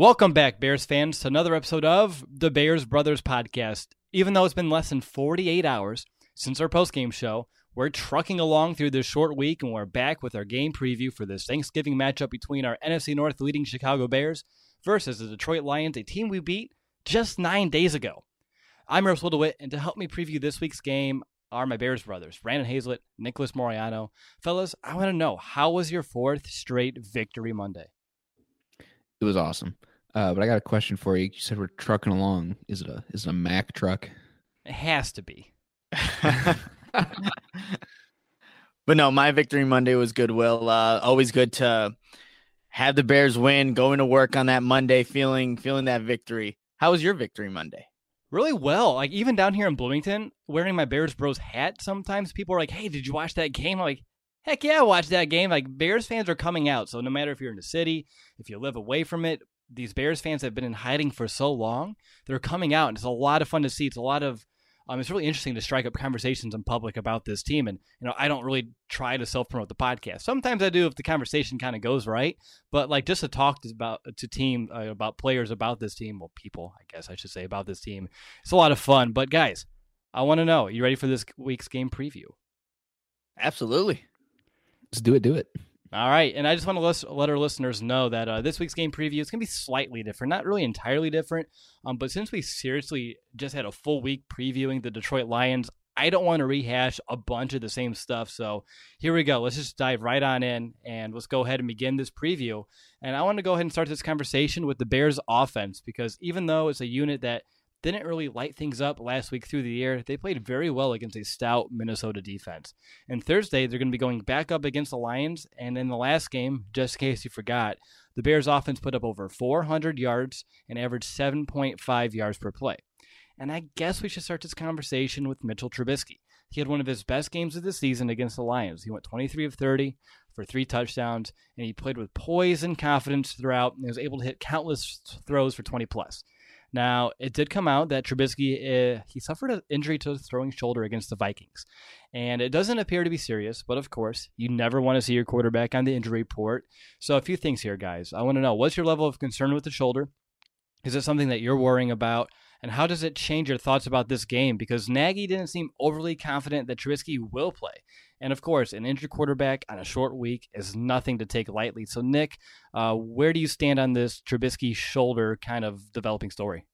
Welcome back, Bears fans, to another episode of the Bears Brothers podcast. Even though it's been less than 48 hours since our postgame show, we're trucking along through this short week and we're back with our game preview for this Thanksgiving matchup between our NFC North leading Chicago Bears versus the Detroit Lions, a team we beat just nine days ago. I'm Russell DeWitt, and to help me preview this week's game are my Bears brothers, Brandon Hazlett, Nicholas Moriano. Fellas, I want to know how was your fourth straight victory Monday? It was awesome. Uh, but I got a question for you. You said we're trucking along. Is it a is it a Mack truck? It has to be. but no, my victory Monday was goodwill. Uh, always good to have the Bears win, going to work on that Monday, feeling feeling that victory. How was your victory Monday? Really well. Like even down here in Bloomington, wearing my Bears Bros hat. Sometimes people are like, "Hey, did you watch that game?" I'm like, Heck yeah, watch that game. Like Bears fans are coming out. So no matter if you're in the city, if you live away from it, these Bears fans have been in hiding for so long. They're coming out, and it's a lot of fun to see. It's a lot of um, it's really interesting to strike up conversations in public about this team. And you know, I don't really try to self promote the podcast. Sometimes I do if the conversation kind of goes right. But like just to talk to, about to team uh, about players about this team, well, people, I guess I should say about this team. It's a lot of fun. But guys, I want to know: are you ready for this week's game preview? Absolutely. Let's do it. Do it. All right, and I just want to let, let our listeners know that uh, this week's game preview is going to be slightly different, not really entirely different, um, but since we seriously just had a full week previewing the Detroit Lions, I don't want to rehash a bunch of the same stuff. So here we go. Let's just dive right on in and let's go ahead and begin this preview. And I want to go ahead and start this conversation with the Bears offense because even though it's a unit that didn't really light things up last week through the air. They played very well against a stout Minnesota defense. And Thursday, they're going to be going back up against the Lions. And in the last game, just in case you forgot, the Bears offense put up over 400 yards and averaged 7.5 yards per play. And I guess we should start this conversation with Mitchell Trubisky. He had one of his best games of the season against the Lions. He went 23 of 30 for three touchdowns, and he played with poise and confidence throughout and was able to hit countless throws for 20 plus. Now, it did come out that Trubisky uh, he suffered an injury to his throwing shoulder against the Vikings, and it doesn't appear to be serious. But of course, you never want to see your quarterback on the injury report. So, a few things here, guys. I want to know what's your level of concern with the shoulder? Is it something that you're worrying about? And how does it change your thoughts about this game? Because Nagy didn't seem overly confident that Trubisky will play. And of course, an injured quarterback on a short week is nothing to take lightly. So, Nick, uh, where do you stand on this Trubisky shoulder kind of developing story?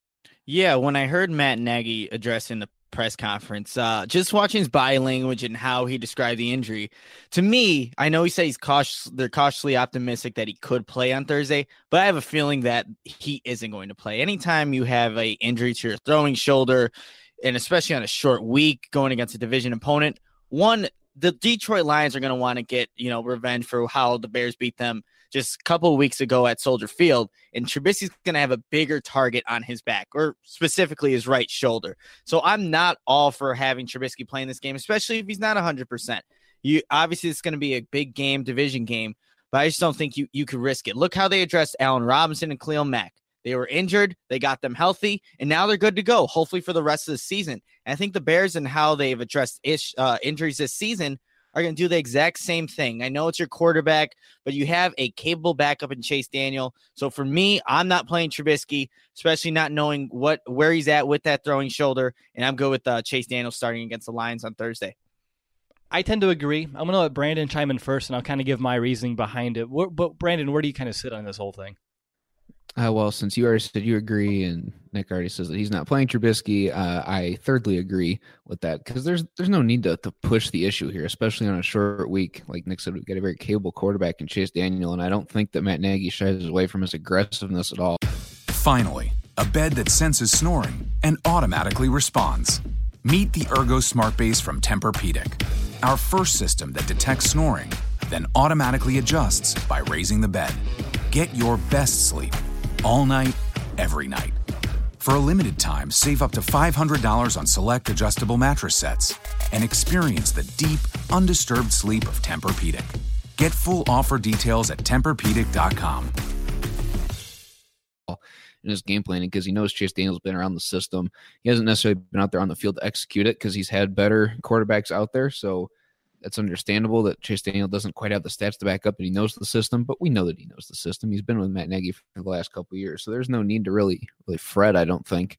Yeah, when I heard Matt Nagy addressing the press conference, uh, just watching his body language and how he described the injury, to me, I know he said he's cautious. They're cautiously optimistic that he could play on Thursday, but I have a feeling that he isn't going to play. Anytime you have a injury to your throwing shoulder, and especially on a short week going against a division opponent, one the Detroit Lions are going to want to get, you know, revenge for how the Bears beat them just a couple of weeks ago at Soldier Field. And Trubisky's going to have a bigger target on his back, or specifically his right shoulder. So I'm not all for having Trubisky playing this game, especially if he's not 100%. You obviously it's going to be a big game, division game, but I just don't think you you could risk it. Look how they addressed Allen Robinson and Khalil Mack. They were injured, they got them healthy, and now they're good to go, hopefully for the rest of the season. And I think the Bears and how they've addressed ish, uh, injuries this season are going to do the exact same thing. I know it's your quarterback, but you have a capable backup in Chase Daniel. So for me, I'm not playing Trubisky, especially not knowing what where he's at with that throwing shoulder, and I'm good with uh, Chase Daniel starting against the Lions on Thursday. I tend to agree. I'm going to let Brandon chime in first, and I'll kind of give my reasoning behind it. But Brandon, where do you kind of sit on this whole thing? Uh, well, since you already said you agree, and Nick already says that he's not playing Trubisky, uh, I thirdly agree with that because there's there's no need to, to push the issue here, especially on a short week. Like Nick said, we've got a very capable quarterback in Chase Daniel, and I don't think that Matt Nagy shies away from his aggressiveness at all. Finally a bed that senses snoring and automatically responds. Meet the Ergo Smart Base from Tempur-Pedic, our first system that detects snoring, then automatically adjusts by raising the bed. Get your best sleep all night, every night. For a limited time, save up to $500 on select adjustable mattress sets and experience the deep, undisturbed sleep of Tempur-Pedic. Get full offer details at TempurPedic.com. in his game planning because he knows Chase Daniel's been around the system. He hasn't necessarily been out there on the field to execute it because he's had better quarterbacks out there. So that's understandable that Chase Daniel doesn't quite have the stats to back up and he knows the system, but we know that he knows the system. He's been with Matt Nagy for the last couple years. So there's no need to really really fret, I don't think.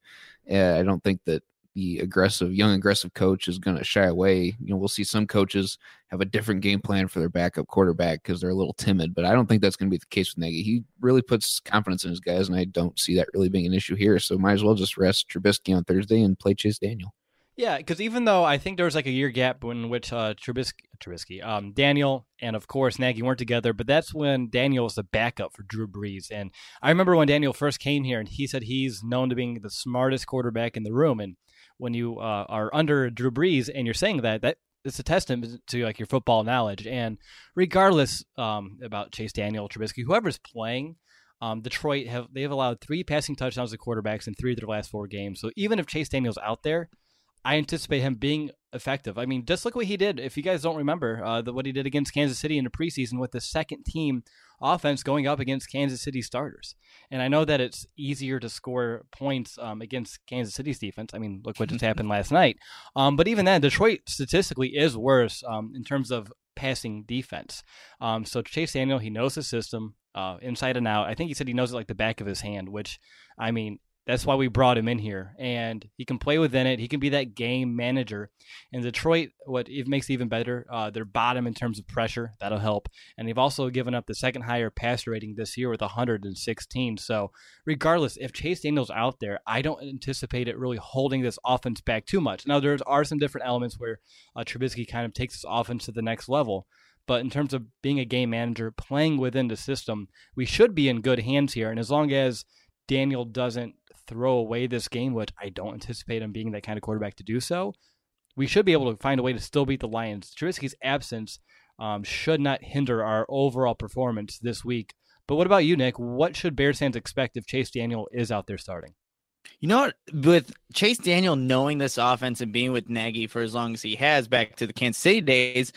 Uh, I don't think that the aggressive, young, aggressive coach is going to shy away. You know, we'll see some coaches have a different game plan for their backup quarterback because they're a little timid, but I don't think that's going to be the case with Nagy. He really puts confidence in his guys, and I don't see that really being an issue here. So might as well just rest Trubisky on Thursday and play Chase Daniel. Yeah, because even though I think there was like a year gap in which uh, Trubisky, Trubisky um, Daniel, and of course Nagy weren't together, but that's when Daniel was the backup for Drew Brees. And I remember when Daniel first came here, and he said he's known to being the smartest quarterback in the room. And when you uh, are under Drew Brees and you're saying that, that it's a testament to like your football knowledge. And regardless um, about Chase Daniel, Trubisky, whoever's playing, um, Detroit have they have allowed three passing touchdowns to quarterbacks in three of their last four games. So even if Chase Daniel's out there, I anticipate him being effective. I mean, just look what he did. If you guys don't remember, uh, the, what he did against Kansas City in the preseason with the second team offense going up against Kansas City starters. And I know that it's easier to score points um, against Kansas City's defense. I mean, look what just happened last night. Um, but even then, Detroit statistically is worse um, in terms of passing defense. Um, so Chase Daniel, he knows the system uh, inside and out. I think he said he knows it like the back of his hand, which I mean, that's why we brought him in here, and he can play within it. He can be that game manager. And Detroit, what it makes it even better, uh, they're bottom in terms of pressure. That'll help. And they've also given up the second higher passer rating this year with 116. So, regardless, if Chase Daniel's out there, I don't anticipate it really holding this offense back too much. Now, there are some different elements where uh, Trubisky kind of takes this offense to the next level. But in terms of being a game manager, playing within the system, we should be in good hands here. And as long as Daniel doesn't throw away this game, which I don't anticipate him being that kind of quarterback to do so, we should be able to find a way to still beat the Lions. Trubisky's absence um, should not hinder our overall performance this week. But what about you, Nick? What should Bears fans expect if Chase Daniel is out there starting? You know what? With Chase Daniel knowing this offense and being with Nagy for as long as he has back to the Kansas City days,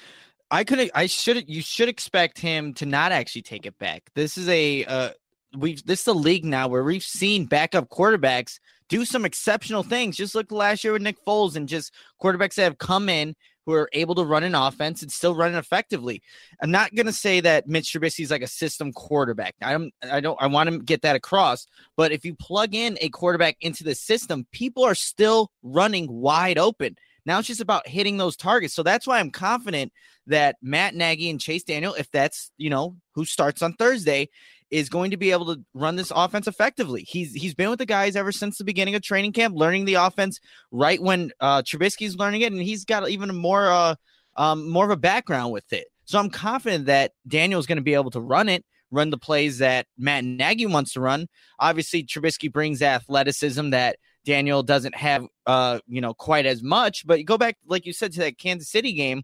I could I should you should expect him to not actually take it back. This is a uh, we've this is a league now where we've seen backup quarterbacks do some exceptional things. Just look last year with Nick Foles and just quarterbacks that have come in who are able to run an offense and still run it effectively. I'm not going to say that Mitch Trubisky is like a system quarterback. I'm I don't I want to get that across. But if you plug in a quarterback into the system, people are still running wide open. Now it's just about hitting those targets. So that's why I'm confident that Matt Nagy and Chase Daniel, if that's you know who starts on Thursday, is going to be able to run this offense effectively. He's he's been with the guys ever since the beginning of training camp, learning the offense right when uh, Trubisky's learning it, and he's got even more uh, um, more of a background with it. So I'm confident that Daniel's going to be able to run it, run the plays that Matt Nagy wants to run. Obviously, Trubisky brings athleticism that Daniel doesn't have, uh, you know, quite as much. But go back, like you said, to that Kansas City game.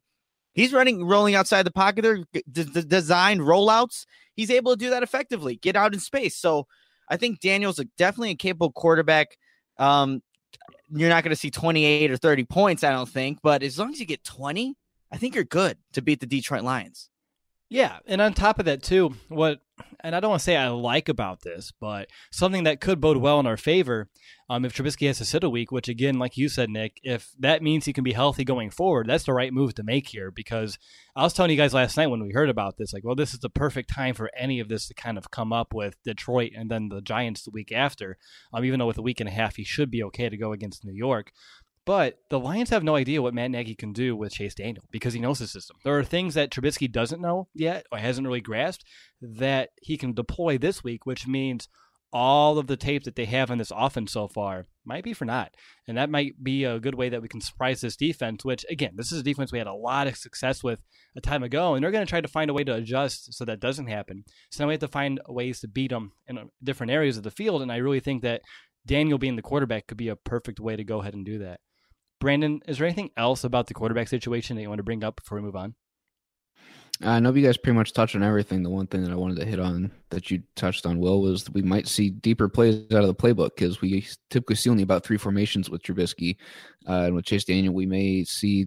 He's running, rolling outside the pocket there, d- d- designed rollouts he's able to do that effectively, get out in space. So I think Daniel's a, definitely a capable quarterback. Um, you're not going to see 28 or 30 points, I don't think, but as long as you get 20, I think you're good to beat the Detroit Lions. Yeah, and on top of that too, what and I don't want to say I like about this, but something that could bode well in our favor, um, if Trubisky has to sit a week, which again, like you said, Nick, if that means he can be healthy going forward, that's the right move to make here. Because I was telling you guys last night when we heard about this, like, well, this is the perfect time for any of this to kind of come up with Detroit and then the Giants the week after. Um, even though with a week and a half he should be okay to go against New York. But the Lions have no idea what Matt Nagy can do with Chase Daniel because he knows the system. There are things that Trubisky doesn't know yet or hasn't really grasped that he can deploy this week, which means all of the tape that they have on this offense so far might be for naught. And that might be a good way that we can surprise this defense, which, again, this is a defense we had a lot of success with a time ago. And they're going to try to find a way to adjust so that doesn't happen. So now we have to find ways to beat them in uh, different areas of the field. And I really think that Daniel being the quarterback could be a perfect way to go ahead and do that. Brandon, is there anything else about the quarterback situation that you want to bring up before we move on? I know you guys pretty much touched on everything. The one thing that I wanted to hit on that you touched on, Will, was we might see deeper plays out of the playbook because we typically see only about three formations with Trubisky. Uh, and with Chase Daniel, we may see,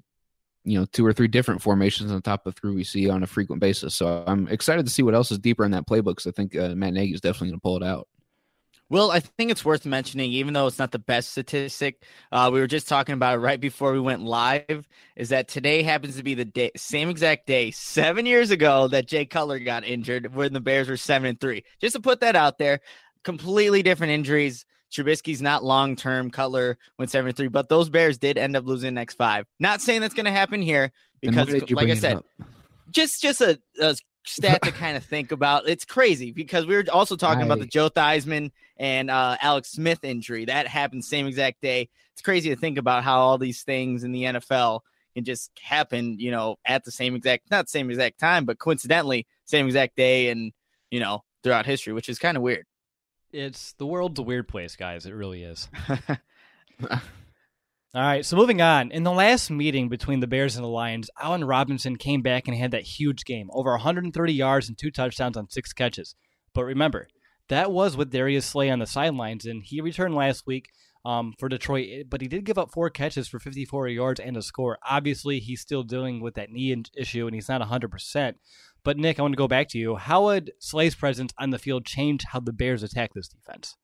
you know, two or three different formations on top of three we see on a frequent basis. So I'm excited to see what else is deeper in that playbook because I think uh, Matt Nagy is definitely going to pull it out. Well, I think it's worth mentioning, even though it's not the best statistic, uh, we were just talking about it right before we went live, is that today happens to be the day, same exact day, seven years ago that Jay Cutler got injured when the Bears were seven and three. Just to put that out there, completely different injuries. Trubisky's not long term. Cutler went seven and three, but those Bears did end up losing next five. Not saying that's going to happen here because, like I said, just just a, a stat to kind of think about. It's crazy because we were also talking I... about the Joe Theismann and uh, Alex Smith injury that happened same exact day. It's crazy to think about how all these things in the NFL can just happen, you know, at the same exact not same exact time, but coincidentally same exact day and you know throughout history, which is kind of weird. It's the world's a weird place, guys. It really is. All right, so moving on. In the last meeting between the Bears and the Lions, Allen Robinson came back and had that huge game, over 130 yards and two touchdowns on six catches. But remember, that was with Darius Slay on the sidelines, and he returned last week um, for Detroit, but he did give up four catches for 54 yards and a score. Obviously, he's still dealing with that knee issue, and he's not 100%. But Nick, I want to go back to you. How would Slay's presence on the field change how the Bears attack this defense?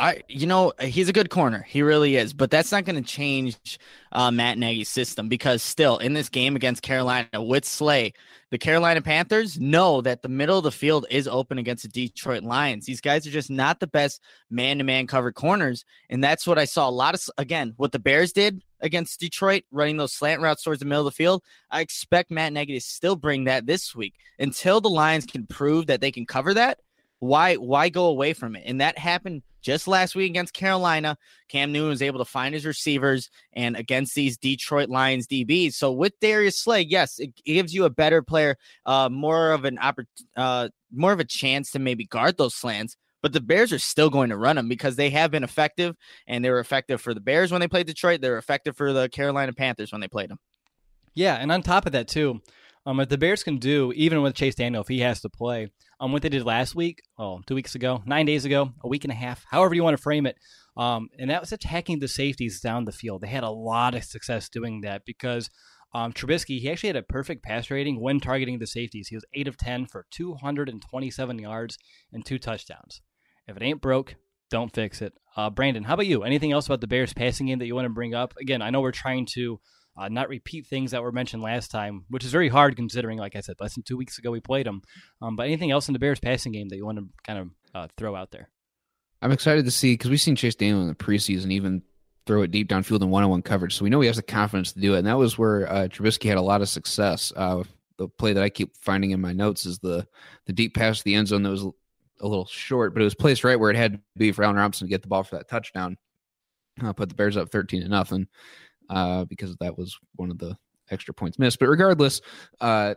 I, you know, he's a good corner. He really is. But that's not going to change uh, Matt Nagy's system because still in this game against Carolina with Slay, the Carolina Panthers know that the middle of the field is open against the Detroit Lions. These guys are just not the best man to man covered corners. And that's what I saw a lot of, again, what the Bears did against Detroit, running those slant routes towards the middle of the field. I expect Matt Nagy to still bring that this week until the Lions can prove that they can cover that. Why, why go away from it? And that happened just last week against Carolina, Cam Newton was able to find his receivers and against these Detroit Lions DBs. So with Darius Slay, yes, it gives you a better player, uh, more of an oppor- uh, more of a chance to maybe guard those slants. But the Bears are still going to run them because they have been effective, and they were effective for the Bears when they played Detroit. They were effective for the Carolina Panthers when they played them. Yeah, and on top of that too, um, what the Bears can do, even with Chase Daniel, if he has to play, um, what they did last week, oh, two weeks ago, nine days ago, a week and a half, however you want to frame it. Um, and that was attacking the safeties down the field. They had a lot of success doing that because um, Trubisky, he actually had a perfect pass rating when targeting the safeties. He was 8 of 10 for 227 yards and two touchdowns. If it ain't broke, don't fix it. Uh, Brandon, how about you? Anything else about the Bears passing game that you want to bring up? Again, I know we're trying to uh, not repeat things that were mentioned last time, which is very hard considering, like I said, less than two weeks ago we played them. Um, but anything else in the Bears passing game that you want to kind of uh, throw out there? I'm excited to see because we've seen Chase Daniel in the preseason even throw it deep downfield in one-on-one coverage, so we know he has the confidence to do it. And that was where uh, Trubisky had a lot of success. Uh, the play that I keep finding in my notes is the the deep pass to the end zone that was a little short, but it was placed right where it had to be for Allen Robinson to get the ball for that touchdown. Uh, put the Bears up 13 to nothing uh, because that was one of the extra points missed. But regardless, uh,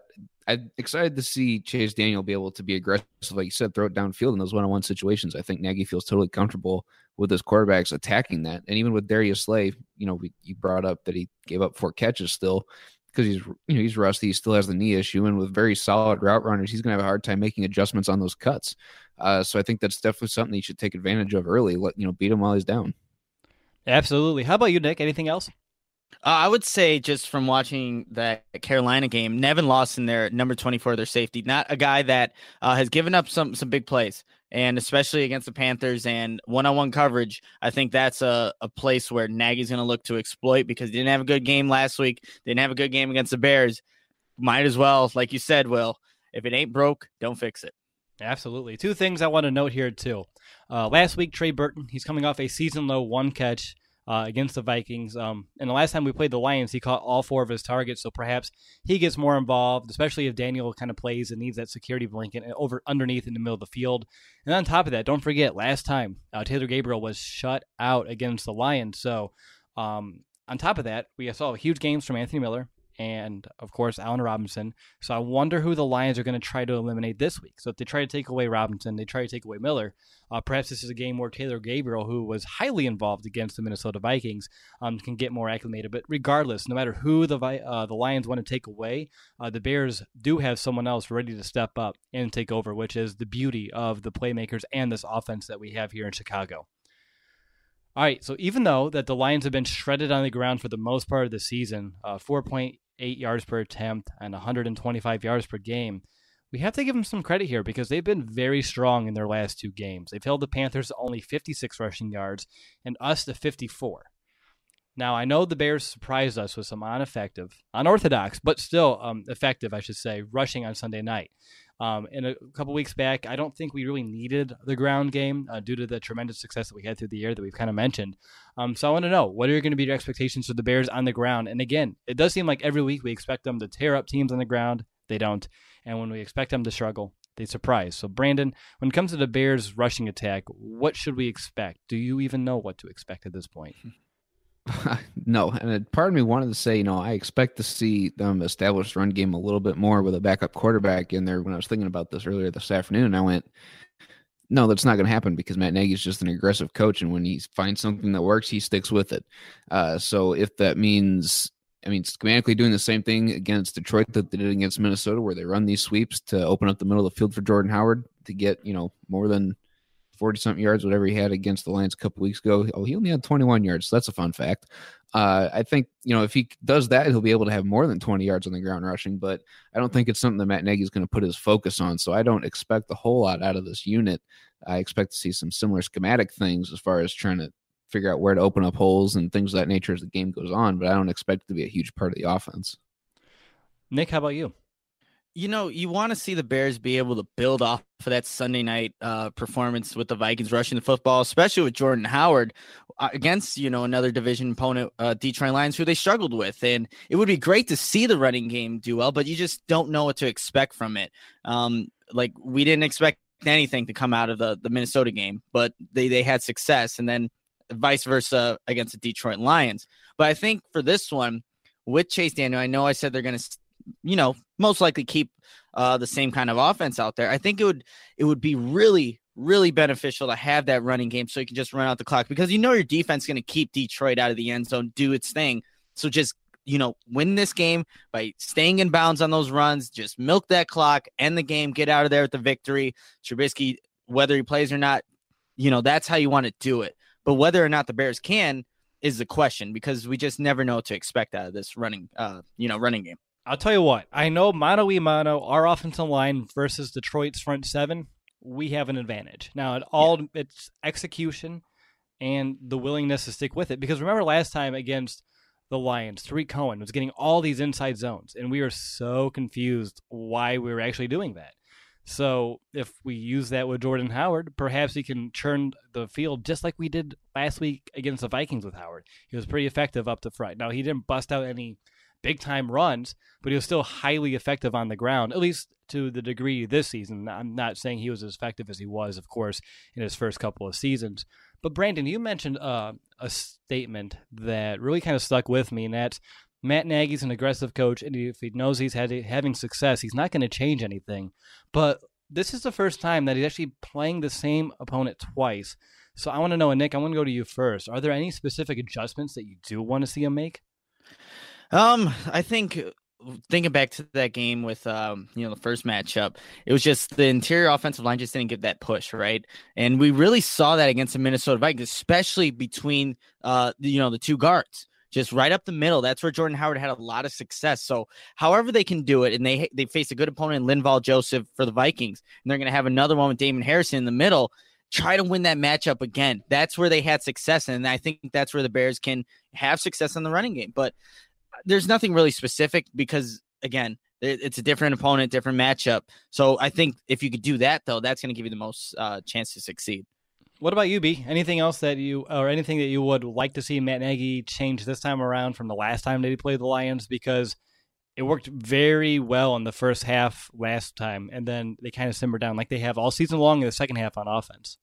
I'm excited to see Chase Daniel be able to be aggressive, like you said, throw it downfield in those one-on-one situations. I think Nagy feels totally comfortable with his quarterbacks attacking that, and even with Darius Slay, you know, we, you brought up that he gave up four catches still because he's you know he's rusty, he still has the knee issue, and with very solid route runners, he's going to have a hard time making adjustments on those cuts. Uh, so I think that's definitely something you should take advantage of early. Let you know, beat him while he's down. Absolutely. How about you, Nick? Anything else? Uh, I would say just from watching that Carolina game, Nevin Lawson, their number twenty four, their safety, not a guy that uh, has given up some some big plays, and especially against the Panthers and one on one coverage. I think that's a, a place where Nagy's going to look to exploit because he didn't have a good game last week, didn't have a good game against the Bears. Might as well, like you said, Will, if it ain't broke, don't fix it. Absolutely. Two things I want to note here too. Uh, last week, Trey Burton, he's coming off a season low one catch uh, against the Vikings. Um, and the last time we played the Lions, he caught all four of his targets. So perhaps he gets more involved, especially if Daniel kind of plays and needs that security blanket over underneath in the middle of the field. And on top of that, don't forget last time uh, Taylor Gabriel was shut out against the Lions. So um, on top of that, we saw huge games from Anthony Miller and of course Allen Robinson. So I wonder who the Lions are going to try to eliminate this week. So if they try to take away Robinson, they try to take away Miller. Uh, perhaps this is a game where Taylor Gabriel, who was highly involved against the Minnesota Vikings, um, can get more acclimated. But regardless, no matter who the uh, the Lions want to take away, uh, the Bears do have someone else ready to step up and take over, which is the beauty of the playmakers and this offense that we have here in Chicago. All right, so even though that the Lions have been shredded on the ground for the most part of the season, uh, 4.8 yards per attempt and 125 yards per game, we have to give them some credit here because they've been very strong in their last two games. They've held the Panthers only 56 rushing yards and us to 54. Now, I know the Bears surprised us with some ineffective, unorthodox, but still um, effective, I should say, rushing on Sunday night. Um, and a couple weeks back, I don't think we really needed the ground game uh, due to the tremendous success that we had through the year that we've kind of mentioned. Um, so I want to know what are going to be your expectations for the Bears on the ground? And again, it does seem like every week we expect them to tear up teams on the ground. They don't. And when we expect them to struggle, they surprise. So, Brandon, when it comes to the Bears' rushing attack, what should we expect? Do you even know what to expect at this point? no, and part of me wanted to say, you know, I expect to see them establish run game a little bit more with a backup quarterback in there. When I was thinking about this earlier this afternoon, I went, no, that's not going to happen because Matt Nagy is just an aggressive coach, and when he finds something that works, he sticks with it. Uh, so if that means, I mean, schematically doing the same thing against Detroit that they did against Minnesota, where they run these sweeps to open up the middle of the field for Jordan Howard to get you know more than 40 something yards, whatever he had against the Lions a couple weeks ago. Oh, he only had 21 yards. So that's a fun fact. Uh, I think, you know, if he does that, he'll be able to have more than 20 yards on the ground rushing, but I don't think it's something that Matt Nagy is going to put his focus on. So I don't expect a whole lot out of this unit. I expect to see some similar schematic things as far as trying to figure out where to open up holes and things of that nature as the game goes on, but I don't expect it to be a huge part of the offense. Nick, how about you? You know, you want to see the Bears be able to build off of that Sunday night uh, performance with the Vikings rushing the football, especially with Jordan Howard uh, against, you know, another division opponent, uh, Detroit Lions, who they struggled with. And it would be great to see the running game do well, but you just don't know what to expect from it. Um, like, we didn't expect anything to come out of the, the Minnesota game, but they, they had success. And then vice versa against the Detroit Lions. But I think for this one, with Chase Daniel, I know I said they're going to you know, most likely keep uh, the same kind of offense out there. I think it would it would be really really beneficial to have that running game so you can just run out the clock because you know your defense is going to keep Detroit out of the end zone, do its thing. So just you know, win this game by staying in bounds on those runs. Just milk that clock, end the game, get out of there with the victory. Trubisky, whether he plays or not, you know that's how you want to do it. But whether or not the Bears can is the question because we just never know what to expect out of this running, uh, you know, running game. I'll tell you what. I know mano a mano, our offensive line versus Detroit's front seven, we have an advantage. Now, it all yeah. it's execution and the willingness to stick with it. Because remember last time against the Lions, Tarik Cohen was getting all these inside zones, and we were so confused why we were actually doing that. So if we use that with Jordan Howard, perhaps he can churn the field just like we did last week against the Vikings with Howard. He was pretty effective up the front. Now he didn't bust out any big time runs, but he was still highly effective on the ground, at least to the degree this season. I'm not saying he was as effective as he was, of course, in his first couple of seasons. But Brandon, you mentioned uh, a statement that really kind of stuck with me, and that's Matt Nagy's an aggressive coach, and if he knows he's had, having success, he's not going to change anything. But this is the first time that he's actually playing the same opponent twice. So I want to know, Nick, I want to go to you first. Are there any specific adjustments that you do want to see him make? Um, I think uh, thinking back to that game with um, you know, the first matchup, it was just the interior offensive line just didn't get that push, right? And we really saw that against the Minnesota Vikings, especially between uh, you know, the two guards. Just right up the middle. That's where Jordan Howard had a lot of success. So, however they can do it, and they they face a good opponent, Linval Joseph for the Vikings, and they're going to have another one with Damon Harrison in the middle try to win that matchup again. That's where they had success, and I think that's where the Bears can have success in the running game. But there's nothing really specific because again, it's a different opponent, different matchup. So I think if you could do that though, that's going to give you the most uh, chance to succeed. What about you, B? Anything else that you or anything that you would like to see Matt Nagy change this time around from the last time that he played the Lions? Because it worked very well in the first half last time, and then they kind of simmered down like they have all season long in the second half on offense.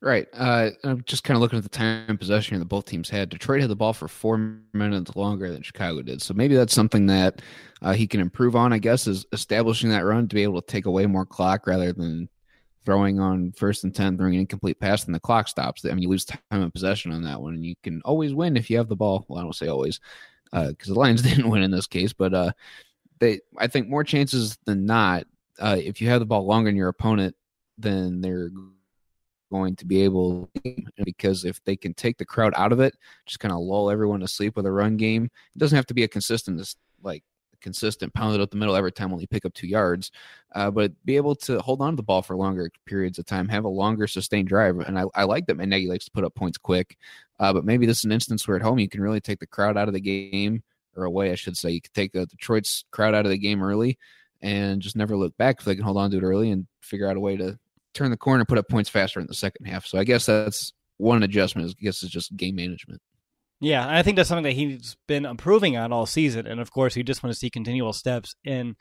Right. Uh, I'm just kind of looking at the time possession that both teams had. Detroit had the ball for four minutes longer than Chicago did. So maybe that's something that uh, he can improve on, I guess, is establishing that run to be able to take away more clock rather than throwing on first and 10, throwing an incomplete pass, and the clock stops. I mean, you lose time of possession on that one, and you can always win if you have the ball. Well, I don't say always because uh, the Lions didn't win in this case, but uh, they, I think more chances than not, uh, if you have the ball longer than your opponent, then they're going to be able because if they can take the crowd out of it, just kind of lull everyone to sleep with a run game. It doesn't have to be a consistent like consistent pound it up the middle every time when you pick up two yards, uh, but be able to hold on to the ball for longer periods of time, have a longer sustained drive. And I, I like that Matt Nagy likes to put up points quick, uh, but maybe this is an instance where at home you can really take the crowd out of the game or away, I should say. You could take the Detroit's crowd out of the game early and just never look back if they can hold on to it early and figure out a way to turn the corner, and put up points faster in the second half. So I guess that's one adjustment. I guess it's just game management. Yeah, I think that's something that he's been improving on all season, and of course, you just want to see continual steps in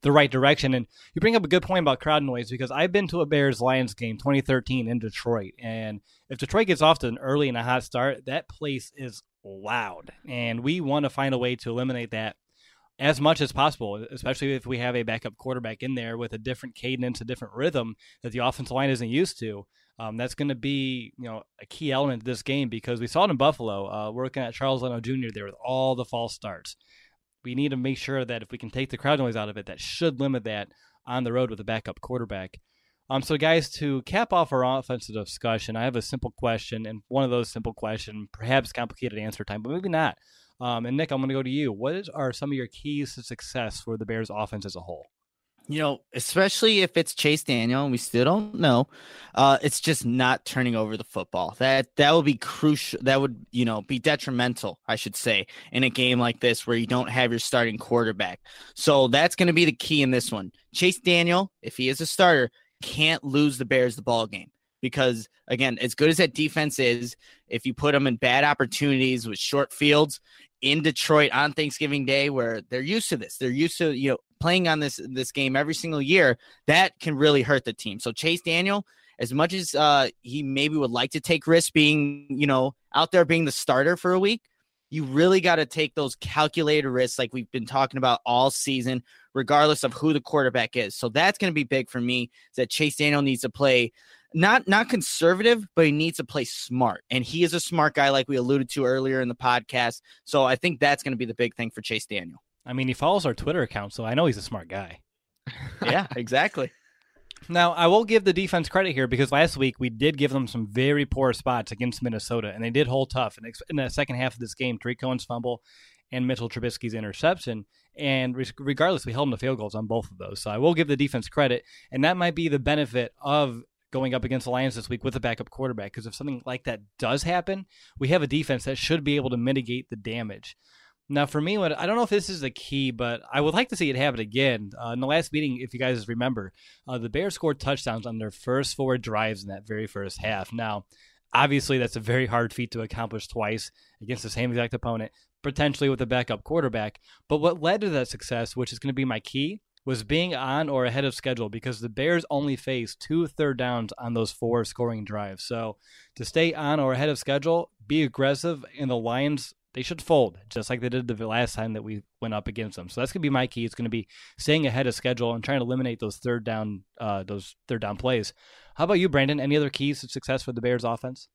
the right direction. And you bring up a good point about crowd noise because I've been to a Bears Lions game 2013 in Detroit, and if Detroit gets off to an early and a hot start, that place is loud, and we want to find a way to eliminate that as much as possible, especially if we have a backup quarterback in there with a different cadence, a different rhythm that the offensive line isn't used to. Um, that's going to be you know a key element of this game because we saw it in Buffalo. Uh, we're looking at Charles Leno Jr. there with all the false starts. We need to make sure that if we can take the crowd noise out of it, that should limit that on the road with a backup quarterback. Um, so guys, to cap off our offensive discussion, I have a simple question, and one of those simple questions, perhaps complicated answer time, but maybe not. Um, and Nick, I'm going to go to you. What is, are some of your keys to success for the Bears offense as a whole? You know, especially if it's Chase Daniel and we still don't know, uh, it's just not turning over the football. That that would be crucial. That would you know be detrimental, I should say, in a game like this where you don't have your starting quarterback. So that's going to be the key in this one. Chase Daniel, if he is a starter, can't lose the Bears the ball game because again, as good as that defense is, if you put them in bad opportunities with short fields in Detroit on Thanksgiving Day, where they're used to this, they're used to you know playing on this this game every single year, that can really hurt the team. So Chase Daniel, as much as uh, he maybe would like to take risks being you know out there being the starter for a week, you really got to take those calculated risks like we've been talking about all season regardless of who the quarterback is so that's going to be big for me that chase daniel needs to play not not conservative, but he needs to play smart. And he is a smart guy, like we alluded to earlier in the podcast. So I think that's going to be the big thing for Chase Daniel. I mean, he follows our Twitter account, so I know he's a smart guy. yeah, exactly. Now, I will give the defense credit here because last week we did give them some very poor spots against Minnesota, and they did hold tough. And in the second half of this game, Tarik Cohen's fumble and Mitchell Trubisky's interception. And regardless, we held them to field goals on both of those. So I will give the defense credit. And that might be the benefit of going up against the Lions this week with a backup quarterback. Because if something like that does happen, we have a defense that should be able to mitigate the damage. Now, for me, what I don't know if this is the key, but I would like to see it happen again. Uh, in the last meeting, if you guys remember, uh, the Bears scored touchdowns on their first four drives in that very first half. Now, obviously, that's a very hard feat to accomplish twice against the same exact opponent, potentially with a backup quarterback. But what led to that success, which is going to be my key, was being on or ahead of schedule because the Bears only faced two third downs on those four scoring drives. So to stay on or ahead of schedule, be aggressive, and the Lions they should fold just like they did the last time that we went up against them. So that's gonna be my key. It's gonna be staying ahead of schedule and trying to eliminate those third down uh, those third down plays. How about you, Brandon? Any other keys to success for the Bears offense?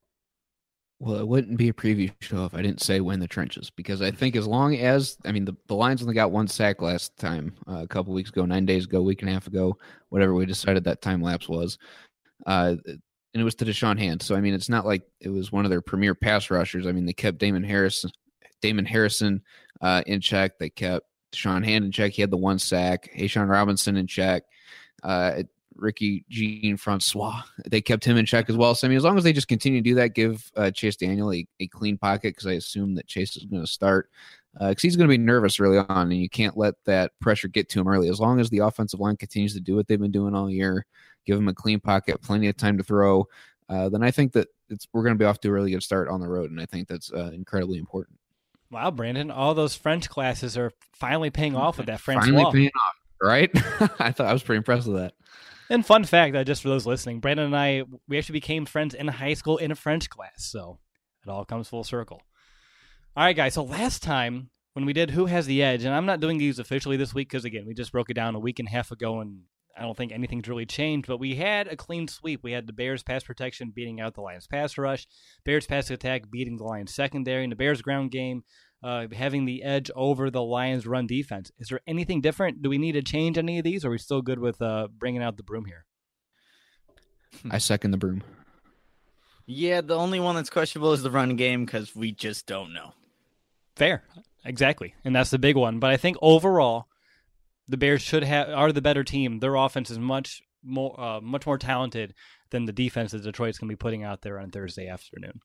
Well, it wouldn't be a preview show if I didn't say win the trenches because I think as long as I mean the, the Lions only got one sack last time uh, a couple weeks ago, nine days ago, week and a half ago, whatever we decided that time lapse was, uh, and it was to Da'Shawn Hand. So I mean, it's not like it was one of their premier pass rushers. I mean, they kept Damon Harris, Damon Harrison uh, in check. They kept Sean Hand in check. He had the one sack. Hey, A'Shawn Robinson in check. Uh, Ricky Jean Francois. They kept him in check as well. So I mean, as long as they just continue to do that, give uh, Chase Daniel a, a clean pocket because I assume that Chase is going to start because uh, he's going to be nervous early on, and you can't let that pressure get to him early. As long as the offensive line continues to do what they've been doing all year, give him a clean pocket, plenty of time to throw, uh, then I think that we're going to be off to a really good start on the road, and I think that's uh, incredibly important. Wow, Brandon, all those French classes are finally paying off with that French finally wall. paying off, right? I thought I was pretty impressed with that. And fun fact, uh, just for those listening, Brandon and I, we actually became friends in high school in a French class. So it all comes full circle. All right, guys. So last time when we did Who Has the Edge, and I'm not doing these officially this week because, again, we just broke it down a week and a half ago and I don't think anything's really changed, but we had a clean sweep. We had the Bears pass protection beating out the Lions pass rush, Bears pass attack beating the Lions secondary, and the Bears ground game uh, having the edge over the Lions run defense. Is there anything different? Do we need to change any of these, or are we still good with uh, bringing out the broom here? I second the broom. Yeah, the only one that's questionable is the run game because we just don't know. Fair, exactly, and that's the big one. But I think overall, the Bears should have are the better team. Their offense is much more uh, much more talented than the defense that Detroit's going to be putting out there on Thursday afternoon.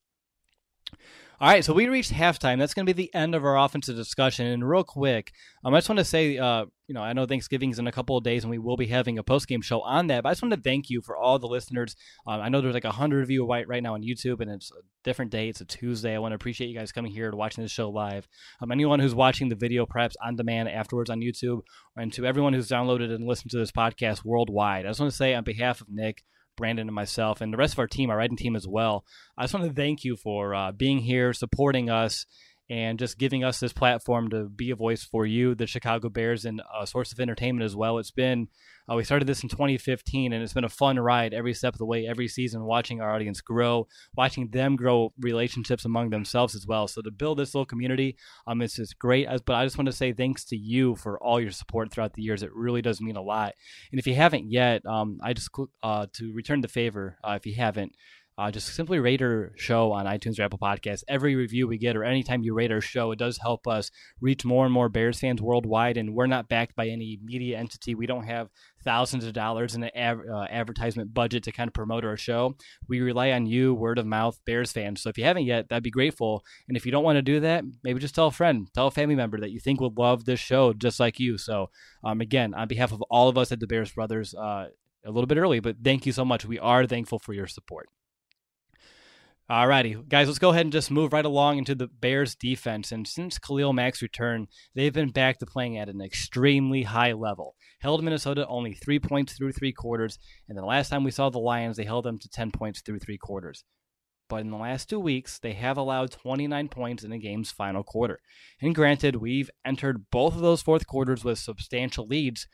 All right, so we reached halftime. That's going to be the end of our offensive discussion. And real quick, um, I just want to say, uh, you know, I know Thanksgiving's in a couple of days, and we will be having a post game show on that. But I just want to thank you for all the listeners. Um, I know there's like a hundred of you right right now on YouTube, and it's a different day. It's a Tuesday. I want to appreciate you guys coming here and watching this show live. Um, anyone who's watching the video, perhaps on demand afterwards on YouTube, and to everyone who's downloaded and listened to this podcast worldwide, I just want to say on behalf of Nick. Brandon and myself, and the rest of our team, our writing team as well. I just want to thank you for uh, being here, supporting us, and just giving us this platform to be a voice for you, the Chicago Bears, and a source of entertainment as well. It's been, uh, we started this in 2015, and it's been a fun ride every step of the way, every season, watching our audience grow, watching them grow relationships among themselves as well. So to build this little community, um, it's just great. But I just want to say thanks to you for all your support throughout the years. It really does mean a lot. And if you haven't yet, um, I just, uh, to return the favor, uh, if you haven't, uh, just simply rate our show on iTunes or Apple Podcasts. Every review we get, or anytime you rate our show, it does help us reach more and more Bears fans worldwide. And we're not backed by any media entity. We don't have thousands of dollars in an av- uh, advertisement budget to kind of promote our show. We rely on you, word of mouth, Bears fans. So if you haven't yet, that'd be grateful. And if you don't want to do that, maybe just tell a friend, tell a family member that you think would love this show just like you. So um, again, on behalf of all of us at the Bears Brothers, uh, a little bit early, but thank you so much. We are thankful for your support. Alrighty, guys, let's go ahead and just move right along into the Bears defense. And since Khalil Mack's return, they've been back to playing at an extremely high level. Held Minnesota only three points through three quarters, and the last time we saw the Lions, they held them to 10 points through three quarters. But in the last two weeks, they have allowed 29 points in a game's final quarter. And granted, we've entered both of those fourth quarters with substantial leads,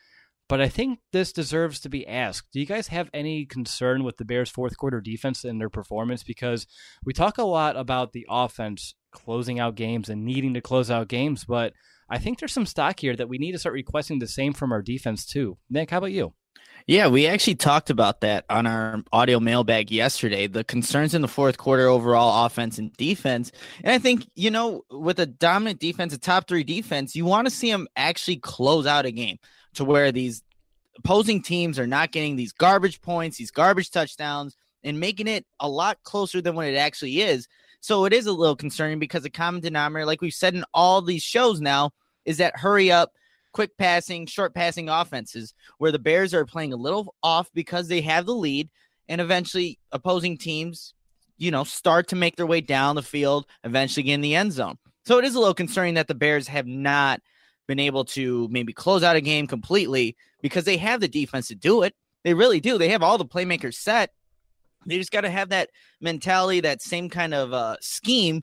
but I think this deserves to be asked. Do you guys have any concern with the Bears' fourth quarter defense and their performance? Because we talk a lot about the offense closing out games and needing to close out games, but I think there's some stock here that we need to start requesting the same from our defense too. Nick, how about you? Yeah, we actually talked about that on our audio mailbag yesterday. The concerns in the fourth quarter overall offense and defense. And I think, you know, with a dominant defense, a top three defense, you want to see them actually close out a game to where these opposing teams are not getting these garbage points, these garbage touchdowns, and making it a lot closer than what it actually is. So it is a little concerning because the common denominator, like we've said in all these shows now, is that hurry up, quick passing, short passing offenses where the Bears are playing a little off because they have the lead, and eventually opposing teams, you know, start to make their way down the field, eventually get in the end zone. So it is a little concerning that the Bears have not been able to maybe close out a game completely because they have the defense to do it. They really do. They have all the playmakers set. They just got to have that mentality, that same kind of uh, scheme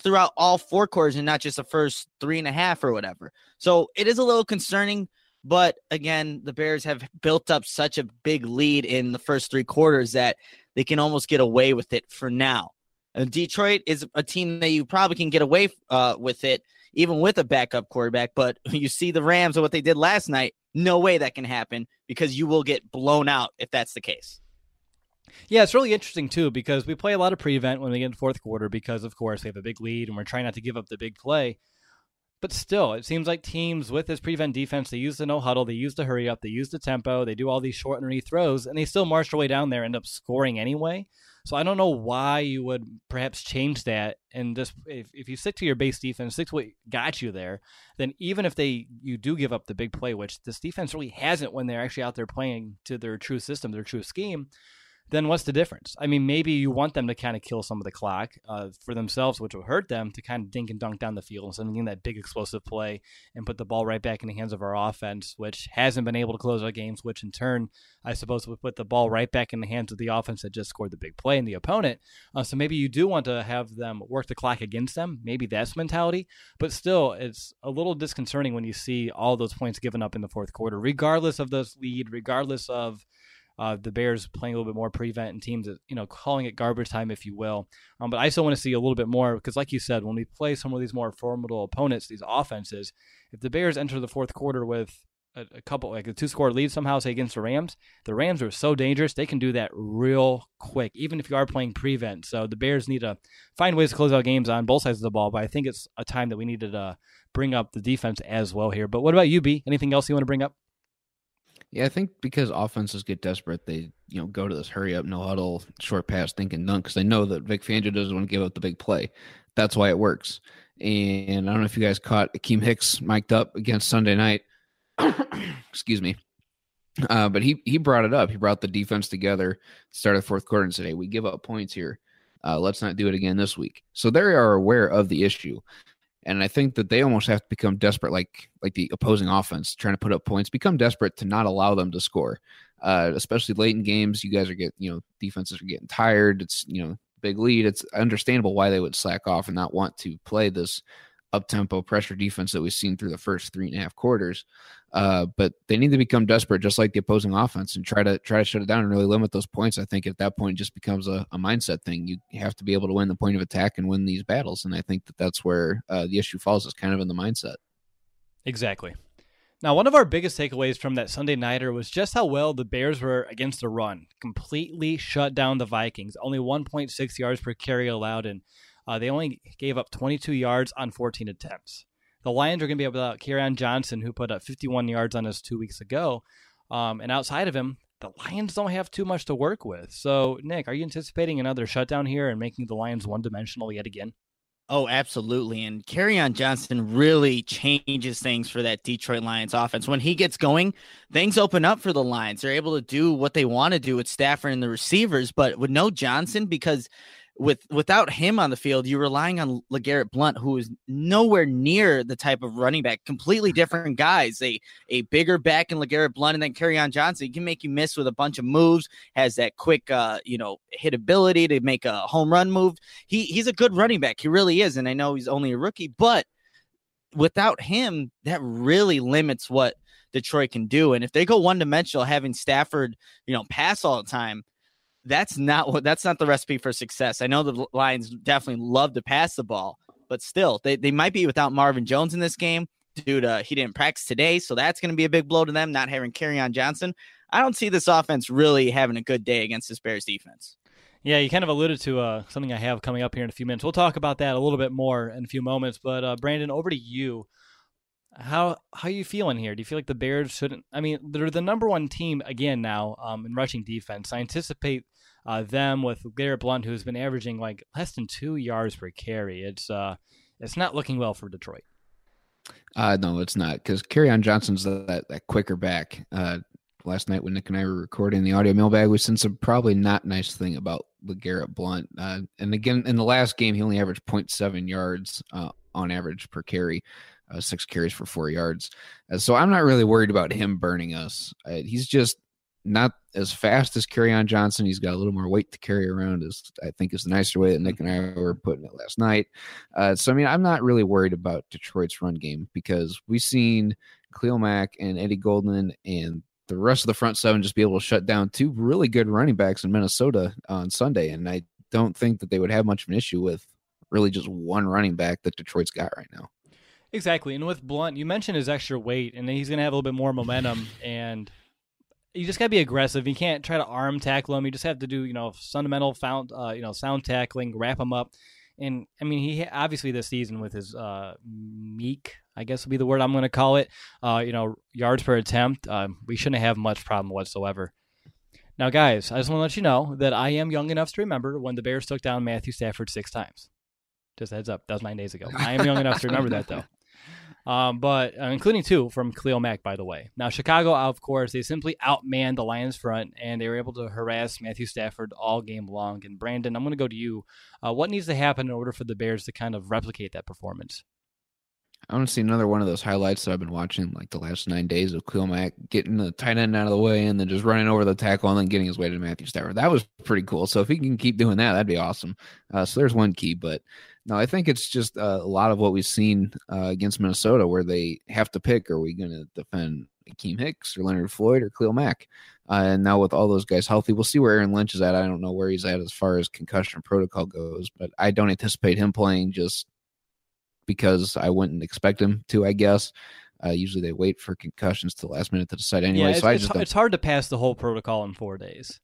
throughout all four quarters and not just the first three and a half or whatever. So it is a little concerning. But again, the Bears have built up such a big lead in the first three quarters that they can almost get away with it for now. And Detroit is a team that you probably can get away uh, with it even with a backup quarterback. But you see the Rams and what they did last night. No way that can happen because you will get blown out if that's the case. Yeah, it's really interesting too because we play a lot of prevent when we get in fourth quarter because of course we have a big lead and we're trying not to give up the big play. But still, it seems like teams with this prevent defense, they use the no huddle, they use the hurry up, they use the tempo, they do all these short and underneath throws, and they still march their way down there, and end up scoring anyway. So I don't know why you would perhaps change that and just if, if you stick to your base defense, stick to what got you there, then even if they you do give up the big play, which this defense really hasn't when they're actually out there playing to their true system, their true scheme, then what's the difference? I mean, maybe you want them to kind of kill some of the clock uh, for themselves, which will hurt them to kind of dink and dunk down the field of getting that big explosive play and put the ball right back in the hands of our offense, which hasn't been able to close our games, which in turn, I suppose, would put the ball right back in the hands of the offense that just scored the big play in the opponent. Uh, so maybe you do want to have them work the clock against them. Maybe that's mentality, but still, it's a little disconcerting when you see all those points given up in the fourth quarter, regardless of the lead, regardless of uh, the Bears playing a little bit more prevent and teams, you know, calling it garbage time, if you will. Um, but I still want to see a little bit more because, like you said, when we play some of these more formidable opponents, these offenses, if the Bears enter the fourth quarter with a, a couple, like a two score lead somehow, say against the Rams, the Rams are so dangerous. They can do that real quick, even if you are playing prevent. So the Bears need to find ways to close out games on both sides of the ball. But I think it's a time that we needed to bring up the defense as well here. But what about you, B? Anything else you want to bring up? Yeah, I think because offenses get desperate, they you know go to this hurry up, no huddle, short pass, thinking dunk because they know that Vic Fangio doesn't want to give up the big play. That's why it works. And I don't know if you guys caught Akiem Hicks mic'd up against Sunday night. Excuse me. Uh, but he he brought it up. He brought the defense together, started the fourth quarter, and said, "Hey, we give up points here. Uh, let's not do it again this week." So they are aware of the issue and I think that they almost have to become desperate, like like the opposing offense trying to put up points, become desperate to not allow them to score, uh, especially late in games. You guys are getting, you know, defenses are getting tired. It's you know big lead. It's understandable why they would slack off and not want to play this up tempo pressure defense that we've seen through the first three and a half quarters. Uh, but they need to become desperate, just like the opposing offense, and try to try to shut it down and really limit those points. I think at that point just becomes a, a mindset thing. You have to be able to win the point of attack and win these battles, and I think that that's where uh, the issue falls is kind of in the mindset. Exactly. Now, one of our biggest takeaways from that Sunday nighter was just how well the Bears were against the run. Completely shut down the Vikings. Only 1.6 yards per carry allowed, and uh, they only gave up 22 yards on 14 attempts. The Lions are going to be able to Kerryon Johnson, who put up 51 yards on us two weeks ago. Um, and outside of him, the Lions don't have too much to work with. So, Nick, are you anticipating another shutdown here and making the Lions one dimensional yet again? Oh, absolutely. And Kerryon Johnson really changes things for that Detroit Lions offense. When he gets going, things open up for the Lions. They're able to do what they want to do with Stafford and the receivers, but with no Johnson, because with without him on the field, you're relying on LeGarrette Blunt, who is nowhere near the type of running back. Completely different guys. A a bigger back in LeGarrette Blunt, and then Kerryon Johnson he can make you miss with a bunch of moves. Has that quick, uh, you know, hit ability to make a home run move. He he's a good running back. He really is, and I know he's only a rookie, but without him, that really limits what Detroit can do. And if they go one dimensional, having Stafford, you know, pass all the time that's not what that's not the recipe for success. I know the Lions definitely love to pass the ball, but still, they, they might be without Marvin Jones in this game due to he didn't practice today, so that's going to be a big blow to them not having Kerryon Johnson. I don't see this offense really having a good day against this Bears defense. Yeah, you kind of alluded to uh, something I have coming up here in a few minutes. We'll talk about that a little bit more in a few moments. But uh, Brandon, over to you. How how are you feeling here? Do you feel like the Bears shouldn't? I mean, they're the number one team again now um, in rushing defense. I anticipate uh, them with Garrett Blunt, who's been averaging like less than two yards per carry. It's uh, it's not looking well for Detroit. Uh, no, it's not because Kerryon Johnson's that that quicker back. Uh, last night when Nick and I were recording the audio mailbag, we said some probably not nice thing about Garrett Blunt. Uh, and again, in the last game, he only averaged 0.7 yards uh, on average per carry, uh, six carries for four yards. Uh, so I'm not really worried about him burning us. Uh, he's just not as fast as Kerryon Johnson. He's got a little more weight to carry around. Is I think is the nicer way that Nick and I were putting it last night. Uh, so I mean, I'm not really worried about Detroit's run game because we've seen Khalil Mack and Eddie Goldman and the rest of the front seven just be able to shut down two really good running backs in Minnesota on Sunday, and I don't think that they would have much of an issue with really just one running back that Detroit's got right now. Exactly, and with Blunt, you mentioned his extra weight, and he's going to have a little bit more momentum and you just gotta be aggressive. You can't try to arm tackle him. You just have to do you know fundamental found uh, you know sound tackling, wrap him up. And I mean, he obviously this season with his uh, meek, I guess would be the word I'm going to call it. Uh, you know, yards per attempt. Um, we shouldn't have much problem whatsoever. Now, guys, I just want to let you know that I am young enough to remember when the Bears took down Matthew Stafford six times. Just heads up, that was nine days ago. I am young enough to remember that, though. Um, but uh, including two from Khalil Mack, by the way. Now, Chicago, of course, they simply outmanned the Lions front and they were able to harass Matthew Stafford all game long. And Brandon, I'm going to go to you. Uh, what needs to happen in order for the Bears to kind of replicate that performance? I want to see another one of those highlights that I've been watching like the last nine days of Khalil Mack getting the tight end out of the way and then just running over the tackle and then getting his way to Matthew Stafford. That was pretty cool. So if he can keep doing that, that'd be awesome. Uh, so there's one key, but no, I think it's just uh, a lot of what we've seen uh, against Minnesota where they have to pick: Are we going to defend Akiem Hicks or Leonard Floyd or Khalil Mack? Uh, and now with all those guys healthy, we'll see where Aaron Lynch is at. I don't know where he's at as far as concussion protocol goes, but I don't anticipate him playing just because I wouldn't expect him to. I guess. Uh, usually they wait for concussions to the last minute to decide anyway. Yeah, it's, so I it's, just it's hard to pass the whole protocol in four days.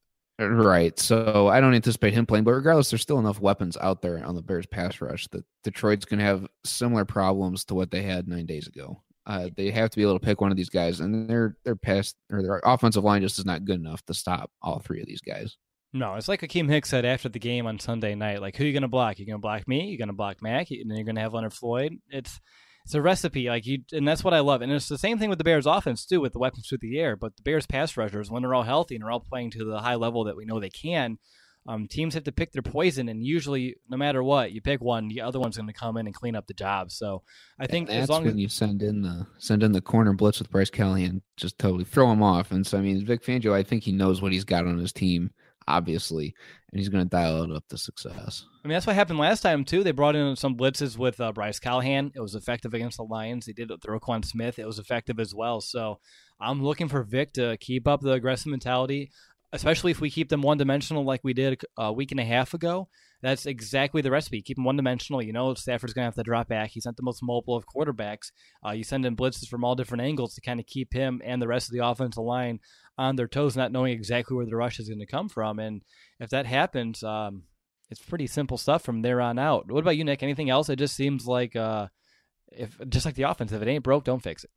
Right. So I don't anticipate him playing, but regardless, there's still enough weapons out there on the Bears pass rush that Detroit's going to have similar problems to what they had nine days ago. Uh, they have to be able to pick one of these guys, and their their pass or their offensive line just is not good enough to stop all three of these guys. No, it's like Akiem Hicks said after the game on Sunday night. Like, who are you going to block? You're going to block me. You're going to block Mack, and then you're going to have Leonard Floyd. It's it's a recipe, like you, and that's what I love. And it's the same thing with the Bears' offense too, with the weapons through the air. But the Bears' pass rushers, when they're all healthy and they're all playing to the high level that we know they can, um, teams have to pick their poison. And usually, no matter what, you pick one, the other one's going to come in and clean up the job. So I think and that's as long when as you send in the send in the corner blitz with Bryce Callahan, just totally throw him off. And so I mean, Vic Fangio, I think he knows what he's got on his team obviously, and he's going to dial it up to success. I mean, that's what happened last time too. They brought in some blitzes with uh, Bryce Callahan. It was effective against the Lions. They did it with Roquan Smith. It was effective as well. So I'm looking for Vic to keep up the aggressive mentality, especially if we keep them one dimensional like we did a week and a half ago. That's exactly the recipe. Keep them one dimensional. You know, Stafford's going to have to drop back. He's not the most mobile of quarterbacks. Uh, you send in blitzes from all different angles to kind of keep him and the rest of the offensive line on their toes, not knowing exactly where the rush is going to come from. And if that happens, um, it's pretty simple stuff from there on out. What about you, Nick? Anything else? It just seems like uh, if just like the offense, if it ain't broke, don't fix it.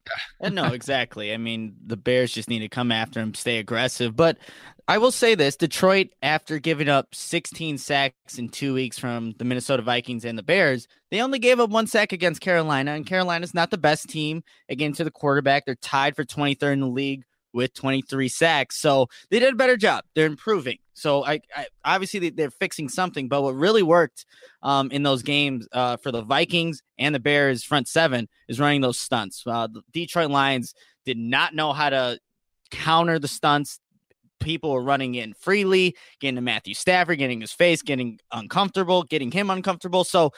No, exactly. I mean, the Bears just need to come after him, stay aggressive. But I will say this: Detroit, after giving up 16 sacks in two weeks from the Minnesota Vikings and the Bears, they only gave up one sack against Carolina, and Carolina's not the best team against the quarterback. They're tied for 23rd in the league with 23 sacks. So they did a better job. They're improving. So I, I obviously they, are fixing something. But what really worked um, in those games uh, for the Vikings and the Bears front seven is running those stunts. Uh, the Detroit Lions did not know how to counter the stunts. People were running in freely, getting to Matthew Stafford, getting his face, getting uncomfortable, getting him uncomfortable. So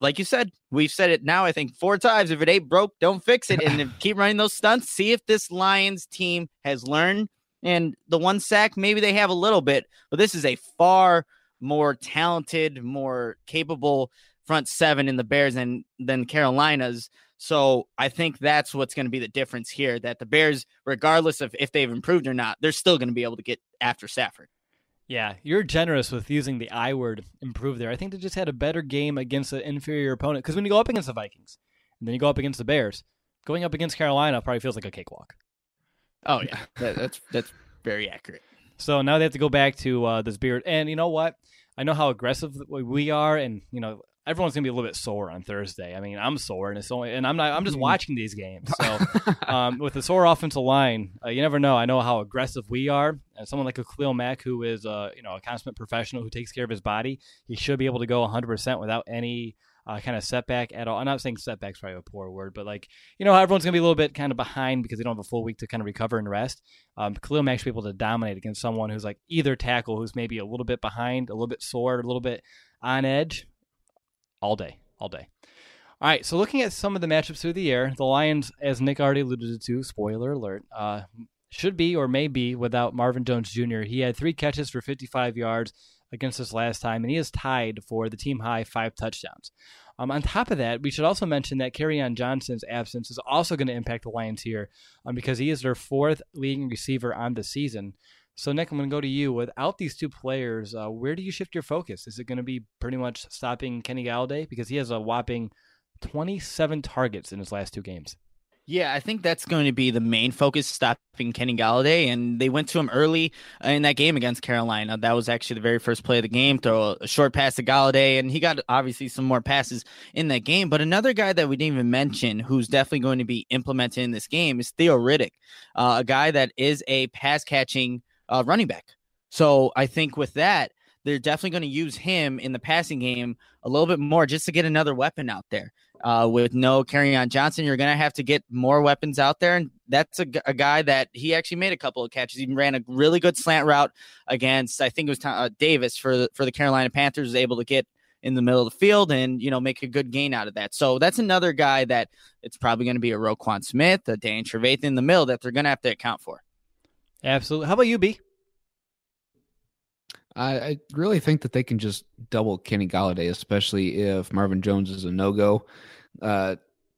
like you said, we've said it now, I think four times. If it ain't broke, don't fix it. And keep running those stunts. See if this Lions team has learned. And the one sack, maybe they have a little bit, but this is a far more talented, more capable front seven in the Bears than than Carolina's. So I think that's what's going to be the difference here. That the Bears, regardless of if they've improved or not, they're still going to be able to get after Stafford. Yeah, you're generous with using the I word improve there. I think they just had a better game against an inferior opponent because when you go up against the Vikings and then you go up against the Bears, going up against Carolina probably feels like a cakewalk. Oh yeah, that, that's that's very accurate. So now they have to go back to uh, this beard, and you know what? I know how aggressive we are, and you know everyone's gonna be a little bit sore on Thursday. I mean, I'm sore, and it's only, and I'm not. I'm just mm-hmm. watching these games. So, um, with the sore offensive line, uh, you never know. I know how aggressive we are. And someone like a Khalil Mack, who is, uh, you know, a consummate professional who takes care of his body, he should be able to go 100 percent without any. Uh, kind of setback at all. I'm not saying setback's probably a poor word, but like you know, everyone's gonna be a little bit kind of behind because they don't have a full week to kind of recover and rest. Um, Khalil Mack should be able to dominate against someone who's like either tackle who's maybe a little bit behind, a little bit sore, a little bit on edge, all day all day. All right, so looking at some of the matchups through the year, the Lions, as Nick already alluded to, spoiler alert, uh, should be or may be without Marvin Jones Jr. He had three catches for 55 yards against us last time, and he is tied for the team high five touchdowns. Um, on top of that, we should also mention that Kerryon Johnson's absence is also going to impact the Lions here um, because he is their fourth leading receiver on the season. So, Nick, I'm going to go to you. Without these two players, uh, where do you shift your focus? Is it going to be pretty much stopping Kenny Golladay because he has a whopping 27 targets in his last two games? Yeah, I think that's going to be the main focus, stopping Kenny Golladay. And they went to him early in that game against Carolina. That was actually the very first play of the game. Throw a short pass to Golladay, and he got obviously some more passes in that game. But another guy that we didn't even mention, who's definitely going to be implemented in this game, is Theo Riddick, uh, a guy that is a pass catching uh, running back. So I think with that, they're definitely going to use him in the passing game a little bit more just to get another weapon out there. Uh, with no Kerryon Johnson, you're going to have to get more weapons out there. And that's a, a, guy that he actually made a couple of catches. He ran a really good slant route against, I think it was uh, Davis for the, for the Carolina Panthers, was able to get in the middle of the field and, you know, make a good gain out of that. So that's another guy that it's probably going to be a Roquan Smith, a Dan Trevathan in the middle that they're going to have to account for. Absolutely. How about you, B? I, I really think that they can just double Kenny Golladay, especially if Marvin Jones is a no go. Uh,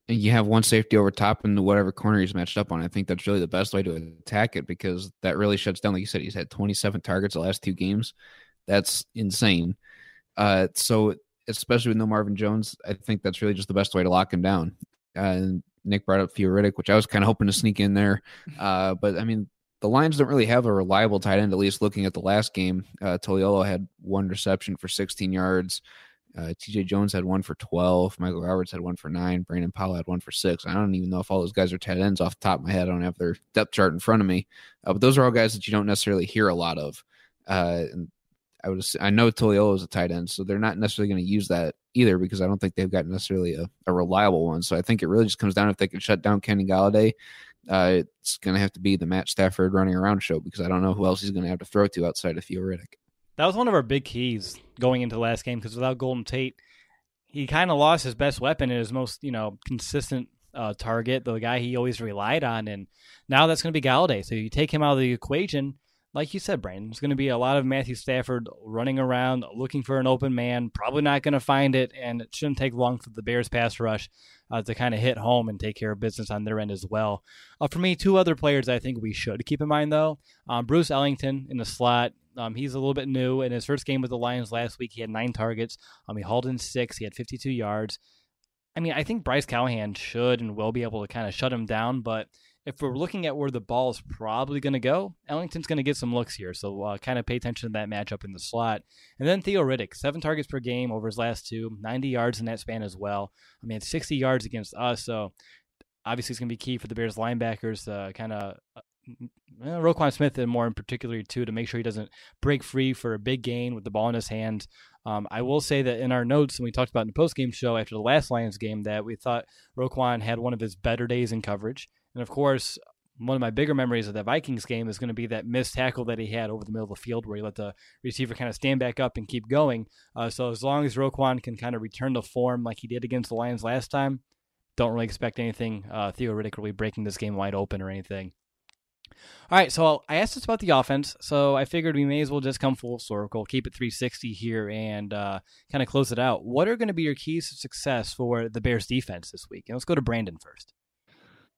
and you have one safety over top in whatever corner he's matched up on. I think that's really the best way to attack it because that really shuts down. Like you said, he's had 27 targets the last two games. That's insane. Uh, so especially with no Marvin Jones, I think that's really just the best way to lock him down. Uh, and Nick brought up Theo Riddick, which I was kind of hoping to sneak in there. Uh, but I mean, the Lions don't really have a reliable tight end, at least looking at the last game. Uh, Toilolo had one reception for 16 yards. Uh, TJ Jones had one for 12. Michael Roberts had one for nine. Brandon Powell had one for six. I don't even know if all those guys are tight ends off the top of my head. I don't have their depth chart in front of me. Uh, but those are all guys that you don't necessarily hear a lot of. Uh, I would I know Toilolo is a tight end, so they're not necessarily going to use that either because I don't think they've got necessarily a, a reliable one. So I think it really just comes down if they can shut down Kenny Golladay uh, it's going to have to be the Matt Stafford running around show because I don't know who else he's going to have to throw to outside of Theo Riddick. That was one of our big keys going into last game because without Golden Tate, he kind of lost his best weapon and his most you know consistent uh, target, the guy he always relied on, and now that's going to be Golladay. So you take him out of the equation, like you said, Brandon, it's going to be a lot of Matthew Stafford running around looking for an open man, probably not going to find it, and it shouldn't take long for the Bears pass rush uh, to kind of hit home and take care of business on their end as well. Uh, for me, two other players I think we should keep in mind, though um, Bruce Ellington in the slot. Um, he's a little bit new. In his first game with the Lions last week, he had nine targets. Um, he hauled in six. He had 52 yards. I mean, I think Bryce Callahan should and will be able to kind of shut him down, but if we're looking at where the ball is probably going to go, Ellington's going to get some looks here. So uh, kind of pay attention to that matchup in the slot. And then Theo Riddick, seven targets per game over his last two, 90 yards in that span as well. I mean, 60 yards against us. So obviously it's going to be key for the Bears linebackers to kind of. Uh, Roquan Smith, and more in particular, too, to make sure he doesn't break free for a big gain with the ball in his hands. Um, I will say that in our notes, and we talked about in the post game show after the last Lions game, that we thought Roquan had one of his better days in coverage. And of course, one of my bigger memories of that Vikings game is going to be that missed tackle that he had over the middle of the field where he let the receiver kind of stand back up and keep going. Uh, so as long as Roquan can kind of return to form like he did against the Lions last time, don't really expect anything uh, theoretically breaking this game wide open or anything. All right, so I asked us about the offense, so I figured we may as well just come full circle, keep it 360 here, and uh, kind of close it out. What are going to be your keys to success for the Bears defense this week? And let's go to Brandon first.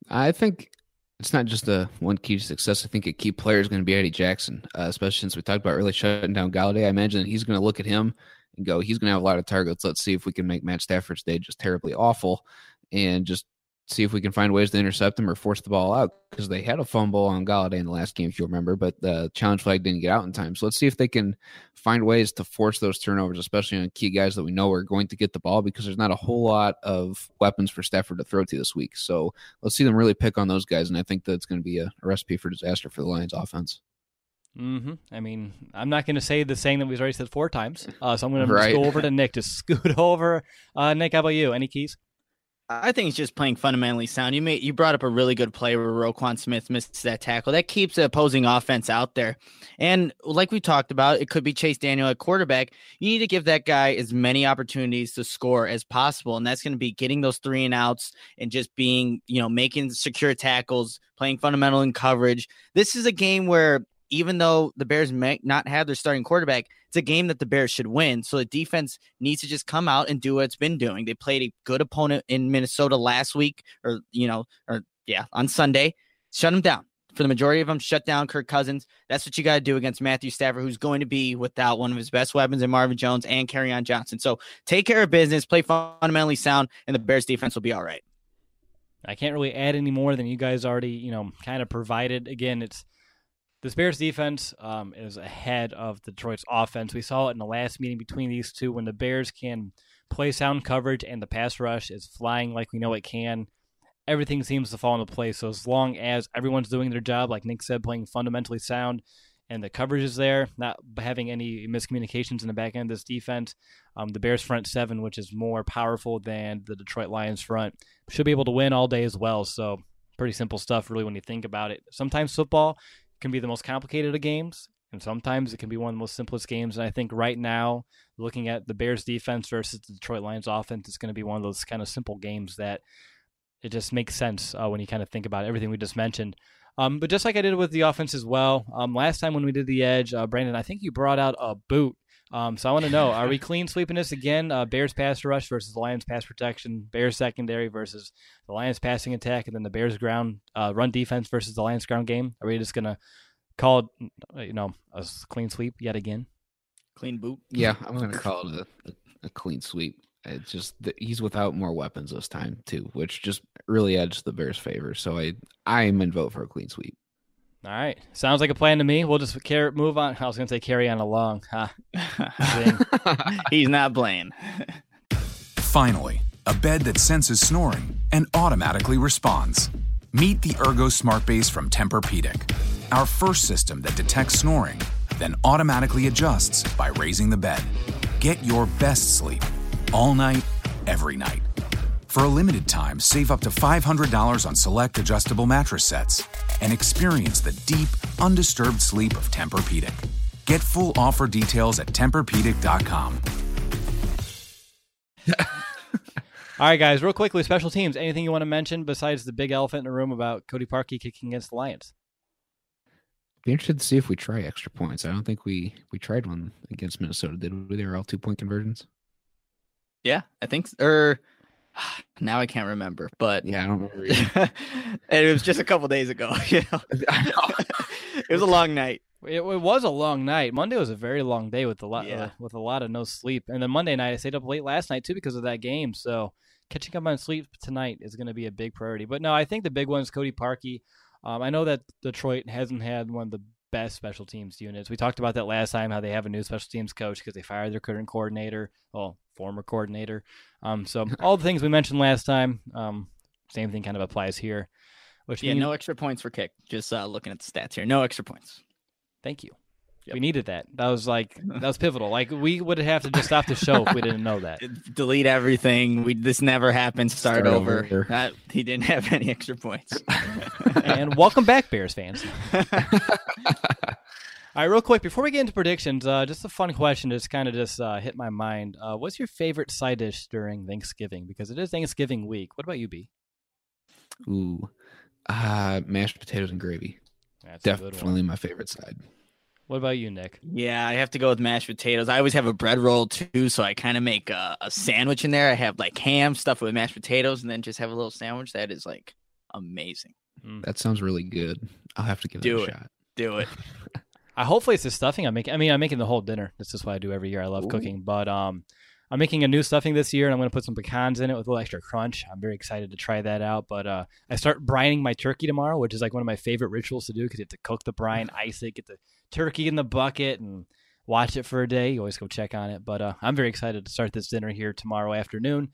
I think it's not just a one key to success. I think a key player is going to be Eddie Jackson, uh, especially since we talked about really shutting down Golladay. I imagine he's going to look at him and go, he's going to have a lot of targets. Let's see if we can make Matt Stafford's day just terribly awful and just see if we can find ways to intercept them or force the ball out because they had a fumble on Golladay in the last game, if you remember, but the challenge flag didn't get out in time. So let's see if they can find ways to force those turnovers, especially on key guys that we know are going to get the ball because there's not a whole lot of weapons for Stafford to throw to this week. So let's see them really pick on those guys, and I think that's going to be a, a recipe for disaster for the Lions offense. Mm-hmm. I mean, I'm not going to say the saying that we've already said four times, uh, so I'm going right. to go over to Nick to scoot over. Uh, Nick, how about you? Any keys? I think it's just playing fundamentally sound. You made you brought up a really good play where Roquan Smith missed that tackle. That keeps the opposing offense out there. And like we talked about, it could be Chase Daniel at quarterback. You need to give that guy as many opportunities to score as possible. And that's going to be getting those three and outs and just being, you know, making secure tackles, playing fundamental in coverage. This is a game where even though the Bears may not have their starting quarterback, it's a game that the Bears should win. So the defense needs to just come out and do what it's been doing. They played a good opponent in Minnesota last week, or you know, or yeah, on Sunday. Shut them down. For the majority of them, shut down Kirk Cousins. That's what you got to do against Matthew Stafford, who's going to be without one of his best weapons in Marvin Jones and on Johnson. So take care of business, play fundamentally sound, and the Bears defense will be all right. I can't really add any more than you guys already, you know, kind of provided. Again, it's this Bears defense um, is ahead of the Detroit's offense. We saw it in the last meeting between these two when the Bears can play sound coverage and the pass rush is flying like we know it can. Everything seems to fall into place. So as long as everyone's doing their job, like Nick said, playing fundamentally sound, and the coverage is there, not having any miscommunications in the back end of this defense. Um, the Bears front seven, which is more powerful than the Detroit Lions front, should be able to win all day as well. So pretty simple stuff, really, when you think about it. Sometimes football can be the most complicated of games, and sometimes it can be one of the most simplest games. And I think right now, looking at the Bears defense versus the Detroit Lions offense, it's going to be one of those kind of simple games that it just makes sense uh, when you kind of think about everything we just mentioned. Um, but just like I did with the offense as well, um, last time when we did the edge, uh, Brandon, I think you brought out a boot. Um, so I want to know: Are we clean sweeping this again? Uh, Bears pass rush versus the Lions pass protection. Bears secondary versus the Lions passing attack, and then the Bears ground uh, run defense versus the Lions ground game. Are we just gonna call it, you know, a clean sweep yet again? Clean boot. Yeah, I'm gonna call it a, a, a clean sweep. It's just that he's without more weapons this time too, which just really edged the Bears' favor. So I I'm in vote for a clean sweep. All right, sounds like a plan to me. We'll just carry, move on. I was going to say carry on along. He's not playing. Finally, a bed that senses snoring and automatically responds. Meet the Ergo Smart Base from Tempur-Pedic, our first system that detects snoring, then automatically adjusts by raising the bed. Get your best sleep all night, every night. For a limited time, save up to $500 on select adjustable mattress sets and experience the deep, undisturbed sleep of Tempur-Pedic. Get full offer details at TempurPedic.com. All right, guys, real quickly, special teams. Anything you want to mention besides the big elephant in the room about Cody Parkey kicking against the Lions? Be interested to see if we try extra points. I don't think we we tried one against Minnesota, did we? They were all two point conversions. Yeah, I think. Or er, now I can't remember, but yeah, I don't remember. and it was just a couple days ago. You know, it was a long night. It, it, was a long night. Monday was a very long day with a lot yeah. uh, with a lot of no sleep, and then Monday night I stayed up late last night too because of that game. So catching up on sleep tonight is going to be a big priority. But no, I think the big one is Cody Parkey. Um, I know that Detroit hasn't had one of the best special teams units. We talked about that last time how they have a new special teams coach because they fired their current coordinator, well, former coordinator. Um, so all the things we mentioned last time, um, same thing kind of applies here. Which yeah, means... no extra points for kick. Just uh, looking at the stats here, no extra points. Thank you. Yep. We needed that. That was like that was pivotal. Like we would have to just stop the show if we didn't know that. Delete everything. We this never happened. Start, Start over. over. He didn't have any extra points. and welcome back, Bears fans. All right, real quick before we get into predictions, uh, just a fun question just kind of just uh, hit my mind. Uh, what's your favorite side dish during Thanksgiving? Because it is Thanksgiving week. What about you, B? Ooh, uh, mashed potatoes and gravy. That's definitely my favorite side. What about you, Nick? Yeah, I have to go with mashed potatoes. I always have a bread roll too, so I kind of make a, a, sandwich in there. I have like ham stuff with mashed potatoes, and then just have a little sandwich. That is like amazing. Mm. That sounds really good. I'll have to give do it a shot. Do it. I hopefully it's the stuffing I'm making. I mean, I'm making the whole dinner. This is what I do every year. I love Ooh. cooking, but um, I'm making a new stuffing this year, and I'm going to put some pecans in it with a little extra crunch. I'm very excited to try that out. But uh, I start brining my turkey tomorrow, which is like one of my favorite rituals to do because you have to cook the brine, ice it, get the turkey in the bucket, and watch it for a day. You always go check on it. But uh, I'm very excited to start this dinner here tomorrow afternoon.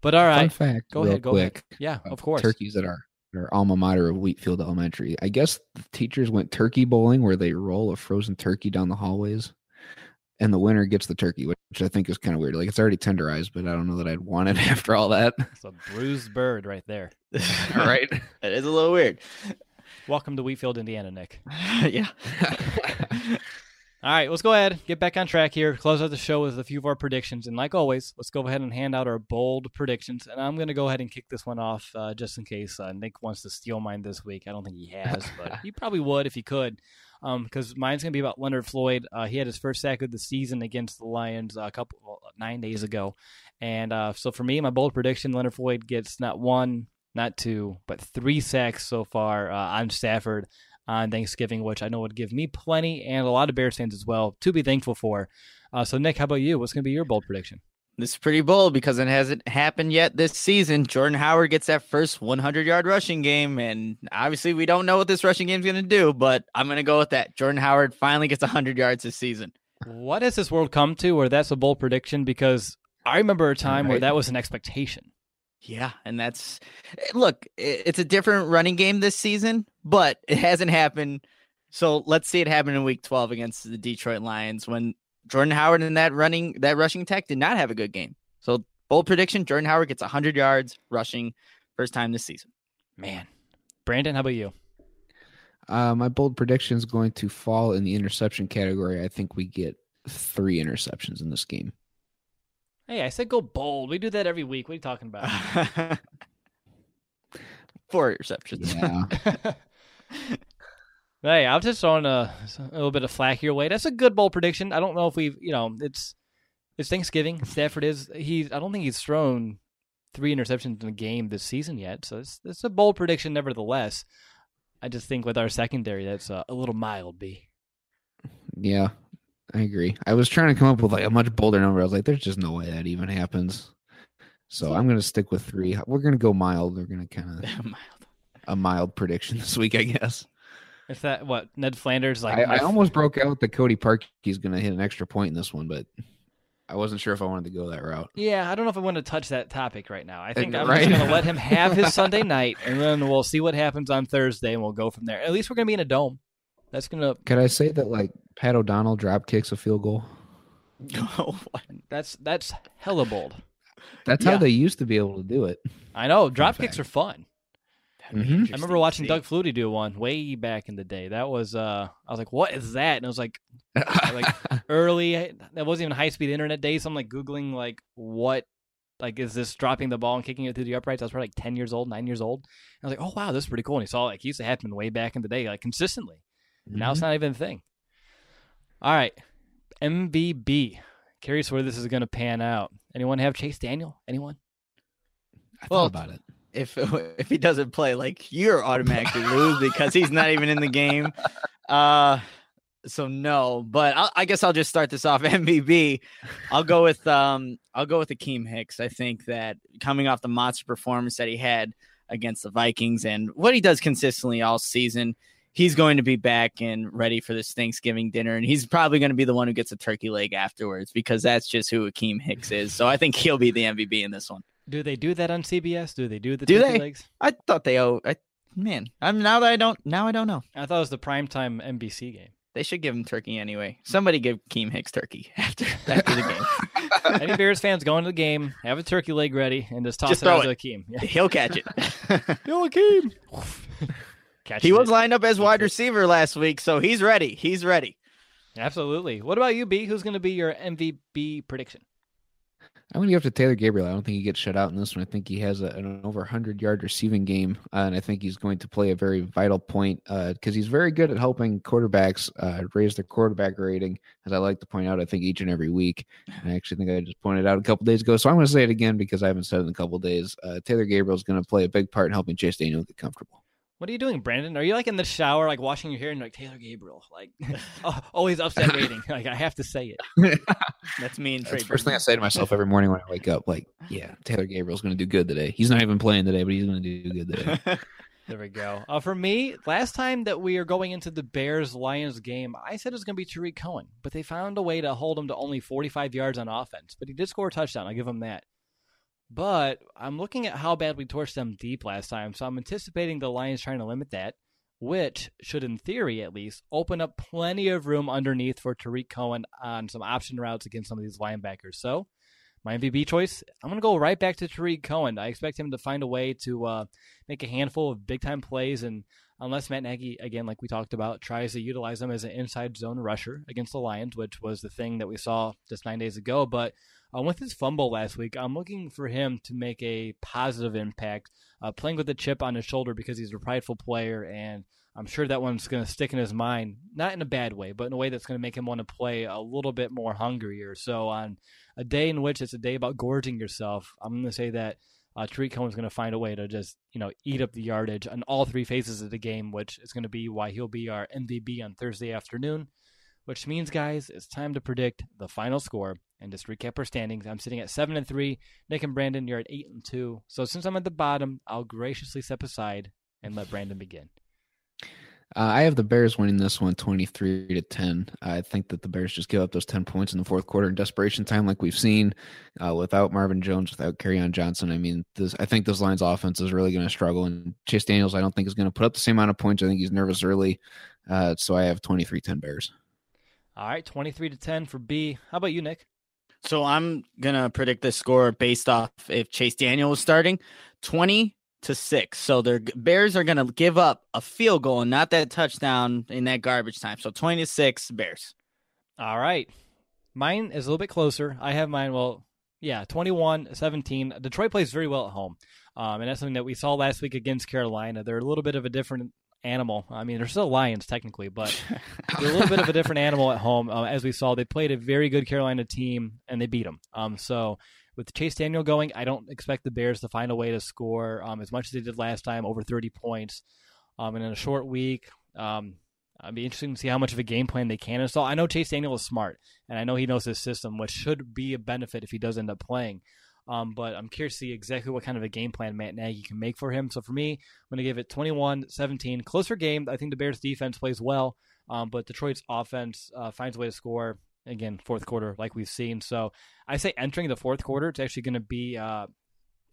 But all right, Fun fact, go ahead, go quick. ahead. Yeah, of course. Turkeys that are our alma mater of Wheatfield Elementary. I guess the teachers went turkey bowling where they roll a frozen turkey down the hallways and the winner gets the turkey, which I think is kind of weird. Like it's already tenderized, but I don't know that I'd want it after all that. It's a bruised bird right there. all right. It is a little weird. Welcome to Wheatfield, Indiana, Nick. yeah. all right, let's go ahead, get back on track here, close out the show with a few of our predictions. And like always, let's go ahead and hand out our bold predictions. And I'm going to go ahead and kick this one off uh, just in case uh, Nick wants to steal mine this week. I don't think he has, but he probably would if he could because um, mine's gonna be about Leonard Floyd. Uh, he had his first sack of the season against the Lions a couple well, nine days ago, and uh, so for me, my bold prediction: Leonard Floyd gets not one, not two, but three sacks so far uh, on Stafford on Thanksgiving, which I know would give me plenty and a lot of Bears fans as well to be thankful for. Uh, so, Nick, how about you? What's gonna be your bold prediction? This is pretty bold because it hasn't happened yet this season. Jordan Howard gets that first 100 yard rushing game, and obviously we don't know what this rushing game is going to do, but I'm going to go with that. Jordan Howard finally gets 100 yards this season. What has this world come to where that's a bold prediction? Because I remember a time where that was an expectation. Yeah, and that's look, it's a different running game this season, but it hasn't happened. So let's see it happen in week 12 against the Detroit Lions when Jordan Howard and that running that rushing tech did not have a good game. So bold prediction, Jordan Howard gets 100 yards rushing first time this season. Man. Brandon, how about you? Uh, my bold prediction is going to fall in the interception category. I think we get three interceptions in this game. Hey, I said go bold. We do that every week. What are you talking about? Four interceptions. Yeah. Hey, I'll just throwing a, a little bit of flack your way. That's a good bold prediction. I don't know if we've, you know, it's it's Thanksgiving. Stafford is he's. I don't think he's thrown three interceptions in a game this season yet. So it's it's a bold prediction, nevertheless. I just think with our secondary, that's uh, a little mild. B. yeah, I agree. I was trying to come up with like a much bolder number. I was like, there's just no way that even happens. So I'm going to stick with three. We're going to go mild. We're going to kind of Mild. a mild prediction this week, I guess. If that what Ned Flanders like, I, I almost broke out that Cody Park Parkey's going to hit an extra point in this one, but I wasn't sure if I wanted to go that route. Yeah, I don't know if I want to touch that topic right now. I think I'm right. just going to let him have his Sunday night, and then we'll see what happens on Thursday, and we'll go from there. At least we're going to be in a dome. That's going to Could I say that like Pat O'Donnell drop kicks a field goal? Oh, that's that's hella bold. That's Yeah. how they used to be able to do it. I know drop fact. kicks are fun. That'd be Mhm. I I remember watching. Doug Flutie do one way back in the day. That was uh, I was like, what is that? And it was like like early. That wasn't even high speed internet days. So I'm like googling like what. Like is this dropping the ball and kicking it through the uprights? I was probably like ten years old, nine years old. And I was like, "Oh wow, this is pretty cool." And he saw like it used to happen way back in the day, like consistently. Now it's not even a thing. All right, MVB. Curious where this is going to pan out. Anyone have Chase Daniel? Anyone? I Well, thought about it. if if he doesn't play, like you're automatically lose because he's not even in the game. Uh, so no, but i I guess I'll just start this off. MVB, I'll go with um, I'll go with Akiem Hicks. I think that coming off the monster performance that he had against the Vikings and what he does consistently all season, he's going to be back and ready for this Thanksgiving dinner, and he's probably going to be the one who gets a turkey leg afterwards because that's just who Akiem Hicks is. So I think he'll be the MVP in this one. Do they do that on CBS? Do they do the Do turkey they? legs? I thought they owe. I, man, I'm now that I don't. Now I don't know. I thought it was the primetime NBC game. They should give him turkey anyway. Somebody give Keem Hicks turkey after after the game. Any Bears fans going to the game, have a turkey leg ready, and just toss Just it out to Akiem. Yeah. He'll catch it. Yo, Akiem. Catches he was it. lined up as wide receiver last week, so he's ready. He's ready. Absolutely. What about you, B? Who's going to be your MVP prediction? I'm going to give it to Taylor Gabriel. I don't think he gets shut out in this one. I think he has a, an over 100 yard receiving game, uh, and I think he's going to play a very vital point because he's very good at helping quarterbacks uh, raise their quarterback rating. As I like to point out, I think each and every week. And I actually think I just pointed out a couple days ago, so I'm going to say it again because I haven't said it in a couple days. Uh, Taylor Gabriel is going to play a big part in helping Chase Daniel get comfortable. What are you doing, Brandon? Are you like in the shower, like washing your hair, and like Taylor Gabriel, like oh, always upset rating? Like I have to say it. That's me and Trey. First thing I say to myself every morning when I wake up. Like, yeah, Taylor Gabriel's going to do good today. He's not even playing today, but he's going to do good today. There we go. Uh, for me, last time that we are going into the Bears Lions game, I said it was going to be Tarik Cohen, but they found a way to hold him to only 45 yards on offense. But he did score a touchdown. I'll give him that. But I'm looking at how bad we torched them deep last time, so I'm anticipating the Lions trying to limit that, which should, in theory at least, open up plenty of room underneath for Tarik Cohen on some option routes against some of these linebackers. So, my MVP choice, I'm going to go right back to Tarik Cohen. I expect him to find a way to uh, make a handful of big time plays. And unless Matt Nagy, again, like we talked about, tries to utilize them as an inside zone rusher against the Lions, which was the thing that we saw just nine days ago. But uh, with his fumble last week, I'm looking for him to make a positive impact, uh, playing with the chip on his shoulder because he's a prideful player. And I'm sure that one's going to stick in his mind, not in a bad way, but in a way that's going to make him want to play a little bit more hungrier. So on a day in which it's a day about gorging yourself, I'm going to say that uh, Tarik Cohen's going to find a way to just you know eat up the yardage on all three phases of the game, which is going to be why he'll be our MVP on Thursday afternoon. Which means, guys, it's time to predict the final score and just recap our standings. I'm sitting at seven and three. Nick and Brandon, you're at eight and two. So since I'm at the bottom, I'll graciously step aside and let Brandon begin. Uh, I have the Bears winning this one 23 to 10. I think that the Bears just give up those 10 points in the fourth quarter in desperation time, like we've seen uh, without Marvin Jones, without Kerryon Johnson. I mean, this, I think this line's offense is really going to struggle. And Chase Daniels, I don't think is going to put up the same amount of points. I think he's nervous early. Uh, so I have 23 10 Bears. All right, 23 to 10 for B. How about you, Nick? So I'm going to predict the score based off if Chase Daniel was starting 20 to six. So the Bears are going to give up a field goal and not that touchdown in that garbage time. So 20 to six Bears. All right. Mine is a little bit closer. I have mine, well, yeah, 21 17. Detroit plays very well at home. Um, and that's something that we saw last week against Carolina. They're a little bit of a different animal. I mean, they're still Lions technically, but they're a little bit of a different animal at home. Uh, as we saw, they played a very good Carolina team and they beat them. Um, so with Chase Daniel going, I don't expect the Bears to find a way to score um, as much as they did last time, over 30 points. Um, and in a short week, um, I'd be interested to see how much of a game plan they can install. I know Chase Daniel is smart, and I know he knows his system, which should be a benefit if he does end up playing. Um, but I'm curious to see exactly what kind of a game plan Matt Nagy can make for him. So for me, I'm going to give it 21 17. Closer game. I think the Bears defense plays well, um, but Detroit's offense uh, finds a way to score again fourth quarter like we've seen. So I say entering the fourth quarter, it's actually going to be uh,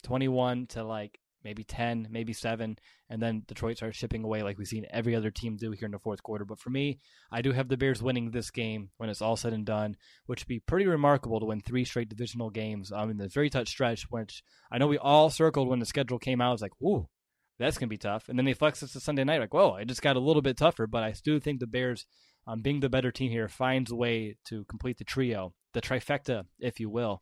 21 to like maybe 10, maybe 7, and then Detroit starts shipping away like we've seen every other team do here in the fourth quarter. But for me, I do have the Bears winning this game when it's all said and done, which would be pretty remarkable to win three straight divisional games um, in the very tough stretch, which I know we all circled when the schedule came out. I was like, ooh, that's going to be tough. And then they flex us to Sunday night, like, whoa, it just got a little bit tougher, but I still think the Bears – um, being the better team here, finds a way to complete the trio, the trifecta, if you will.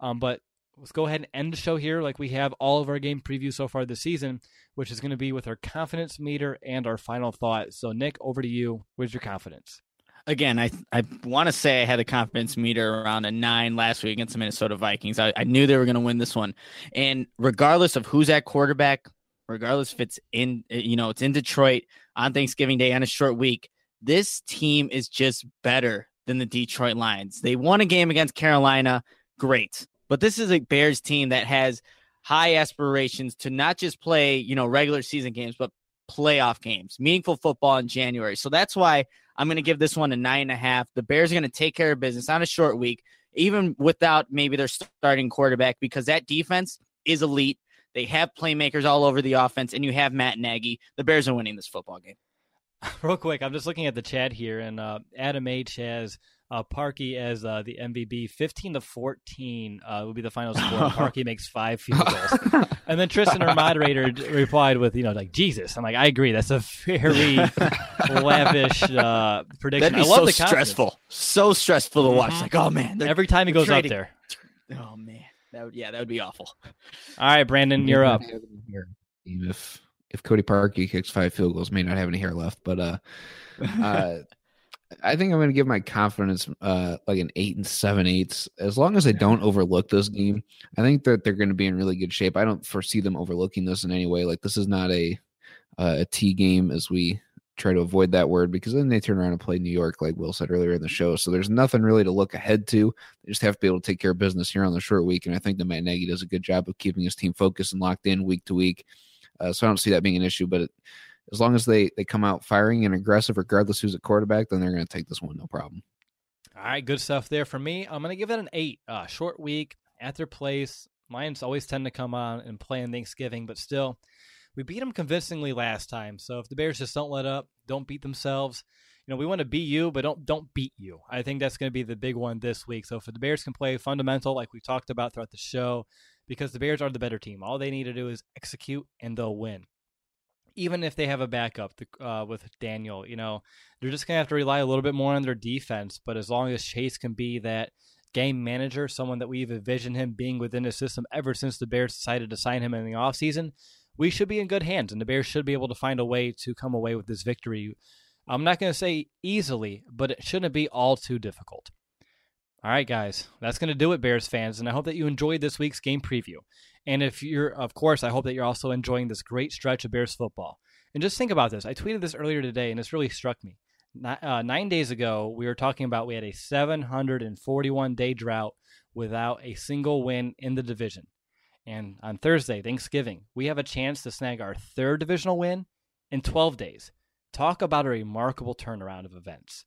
Um, but let's go ahead and end the show here like we have all of our game previews so far this season, which is going to be with our confidence meter and our final thought. So, Nick, over to you. Where's your confidence? Again, I I want to say I had a confidence meter around a nine last week against the Minnesota Vikings. I, I knew they were going to win this one, and regardless of who's at quarterback, regardless if it's in you know it's in Detroit on Thanksgiving Day on a short week, this team is just better than the Detroit Lions. They won a game against Carolina, great. But this is a Bears team that has high aspirations to not just play, you know, regular season games, but playoff games, meaningful football in January. So that's why I'm going to give this one a nine and a half. The Bears are going to take care of business on a short week, even without maybe their starting quarterback, because that defense is elite. They have playmakers all over the offense, and you have Matt Nagy. The Bears are winning this football game. Real quick, I'm just looking at the chat here, and uh, Adam H has uh, Parkey as uh, the MVP. 15 to 14 uh, will be the final score. Parkey makes five field goals. and then Tristan, our moderator, replied with, you know, like, Jesus. I'm like, I agree. That's a very lavish uh, prediction. That'd be so stressful. So stressful to watch. Mm-hmm. Like, oh, man. Every time he goes trading. out there. Oh, man. That would, yeah, that would be awful. All right, Brandon, you're up. If if Cody Parkey kicks five field goals, may not have any hair left. But uh, uh I think I'm going to give my confidence uh, like an eight and seven eighths. As long as they don't overlook this game, I think that they're going to be in really good shape. I don't foresee them overlooking this in any way. Like this is not a uh, a T game as we try to avoid that word because then they turn around and play New York, like Will said earlier in the show. So there's nothing really to look ahead to. They just have to be able to take care of business here on the short week. And I think that Matt Nagy does a good job of keeping his team focused and locked in week to week. Uh, so I don't see that being an issue. But it, as long as they they come out firing and aggressive, regardless who's at quarterback, then they're going to take this one no problem. All right, good stuff there for me. I'm going to give it an eight. Uh, short week at their place. Lions always tend to come on and play on Thanksgiving, but still, we beat them convincingly last time. So if the Bears just don't let up, don't beat themselves, you know, we want to beat you, but don't don't beat you. I think that's going to be the big one this week. So if the Bears can play fundamental, like we talked about throughout the show, because the Bears are the better team. All they need to do is execute and they'll win. Even if they have a backup uh, with Daniel, you know, they're just to have to rely a little bit more on their defense. But as long as Chase can be that game manager, someone that we've envisioned him being within the system ever since the Bears decided to sign him in the offseason, we should be in good hands. And the Bears should be able to find a way to come away with this victory. I'm not going to say easily, but it shouldn't be all too difficult. All right, guys, that's going to do it, Bears fans. And I hope that you enjoyed this week's game preview. And if you're, of course, I hope that you're also enjoying this great stretch of Bears football. And just think about this. I tweeted this earlier today, and this really struck me. uh, nine days ago, we were talking about we had a 741 day drought without a single win in the division. And on Thursday, Thanksgiving, we have a chance to snag our third divisional win in 12 days. Talk about a remarkable turnaround of events.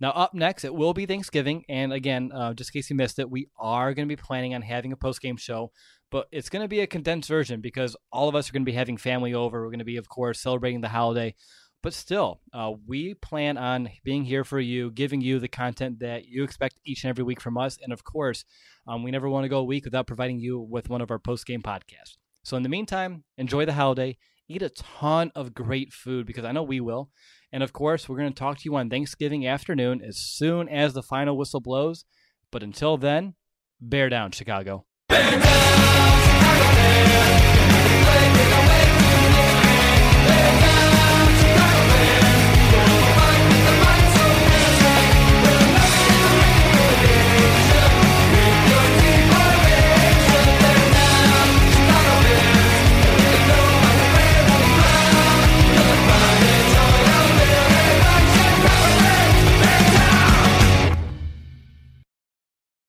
Now, up next, it will be Thanksgiving. And again, uh, just in case you missed it, we are going to be planning on having a post game show, but it's going to be a condensed version because all of us are going to be having family over. We're going to be, of course, celebrating the holiday. But still, uh, we plan on being here for you, giving you the content that you expect each and every week from us. And of course, um, we never want to go a week without providing you with one of our post game podcasts. So, in the meantime, enjoy the holiday, eat a ton of great food because I know we will. And of course, we're going to talk to you on Thanksgiving afternoon as soon as the final whistle blows. But until then, bear down, Chicago. Bear down,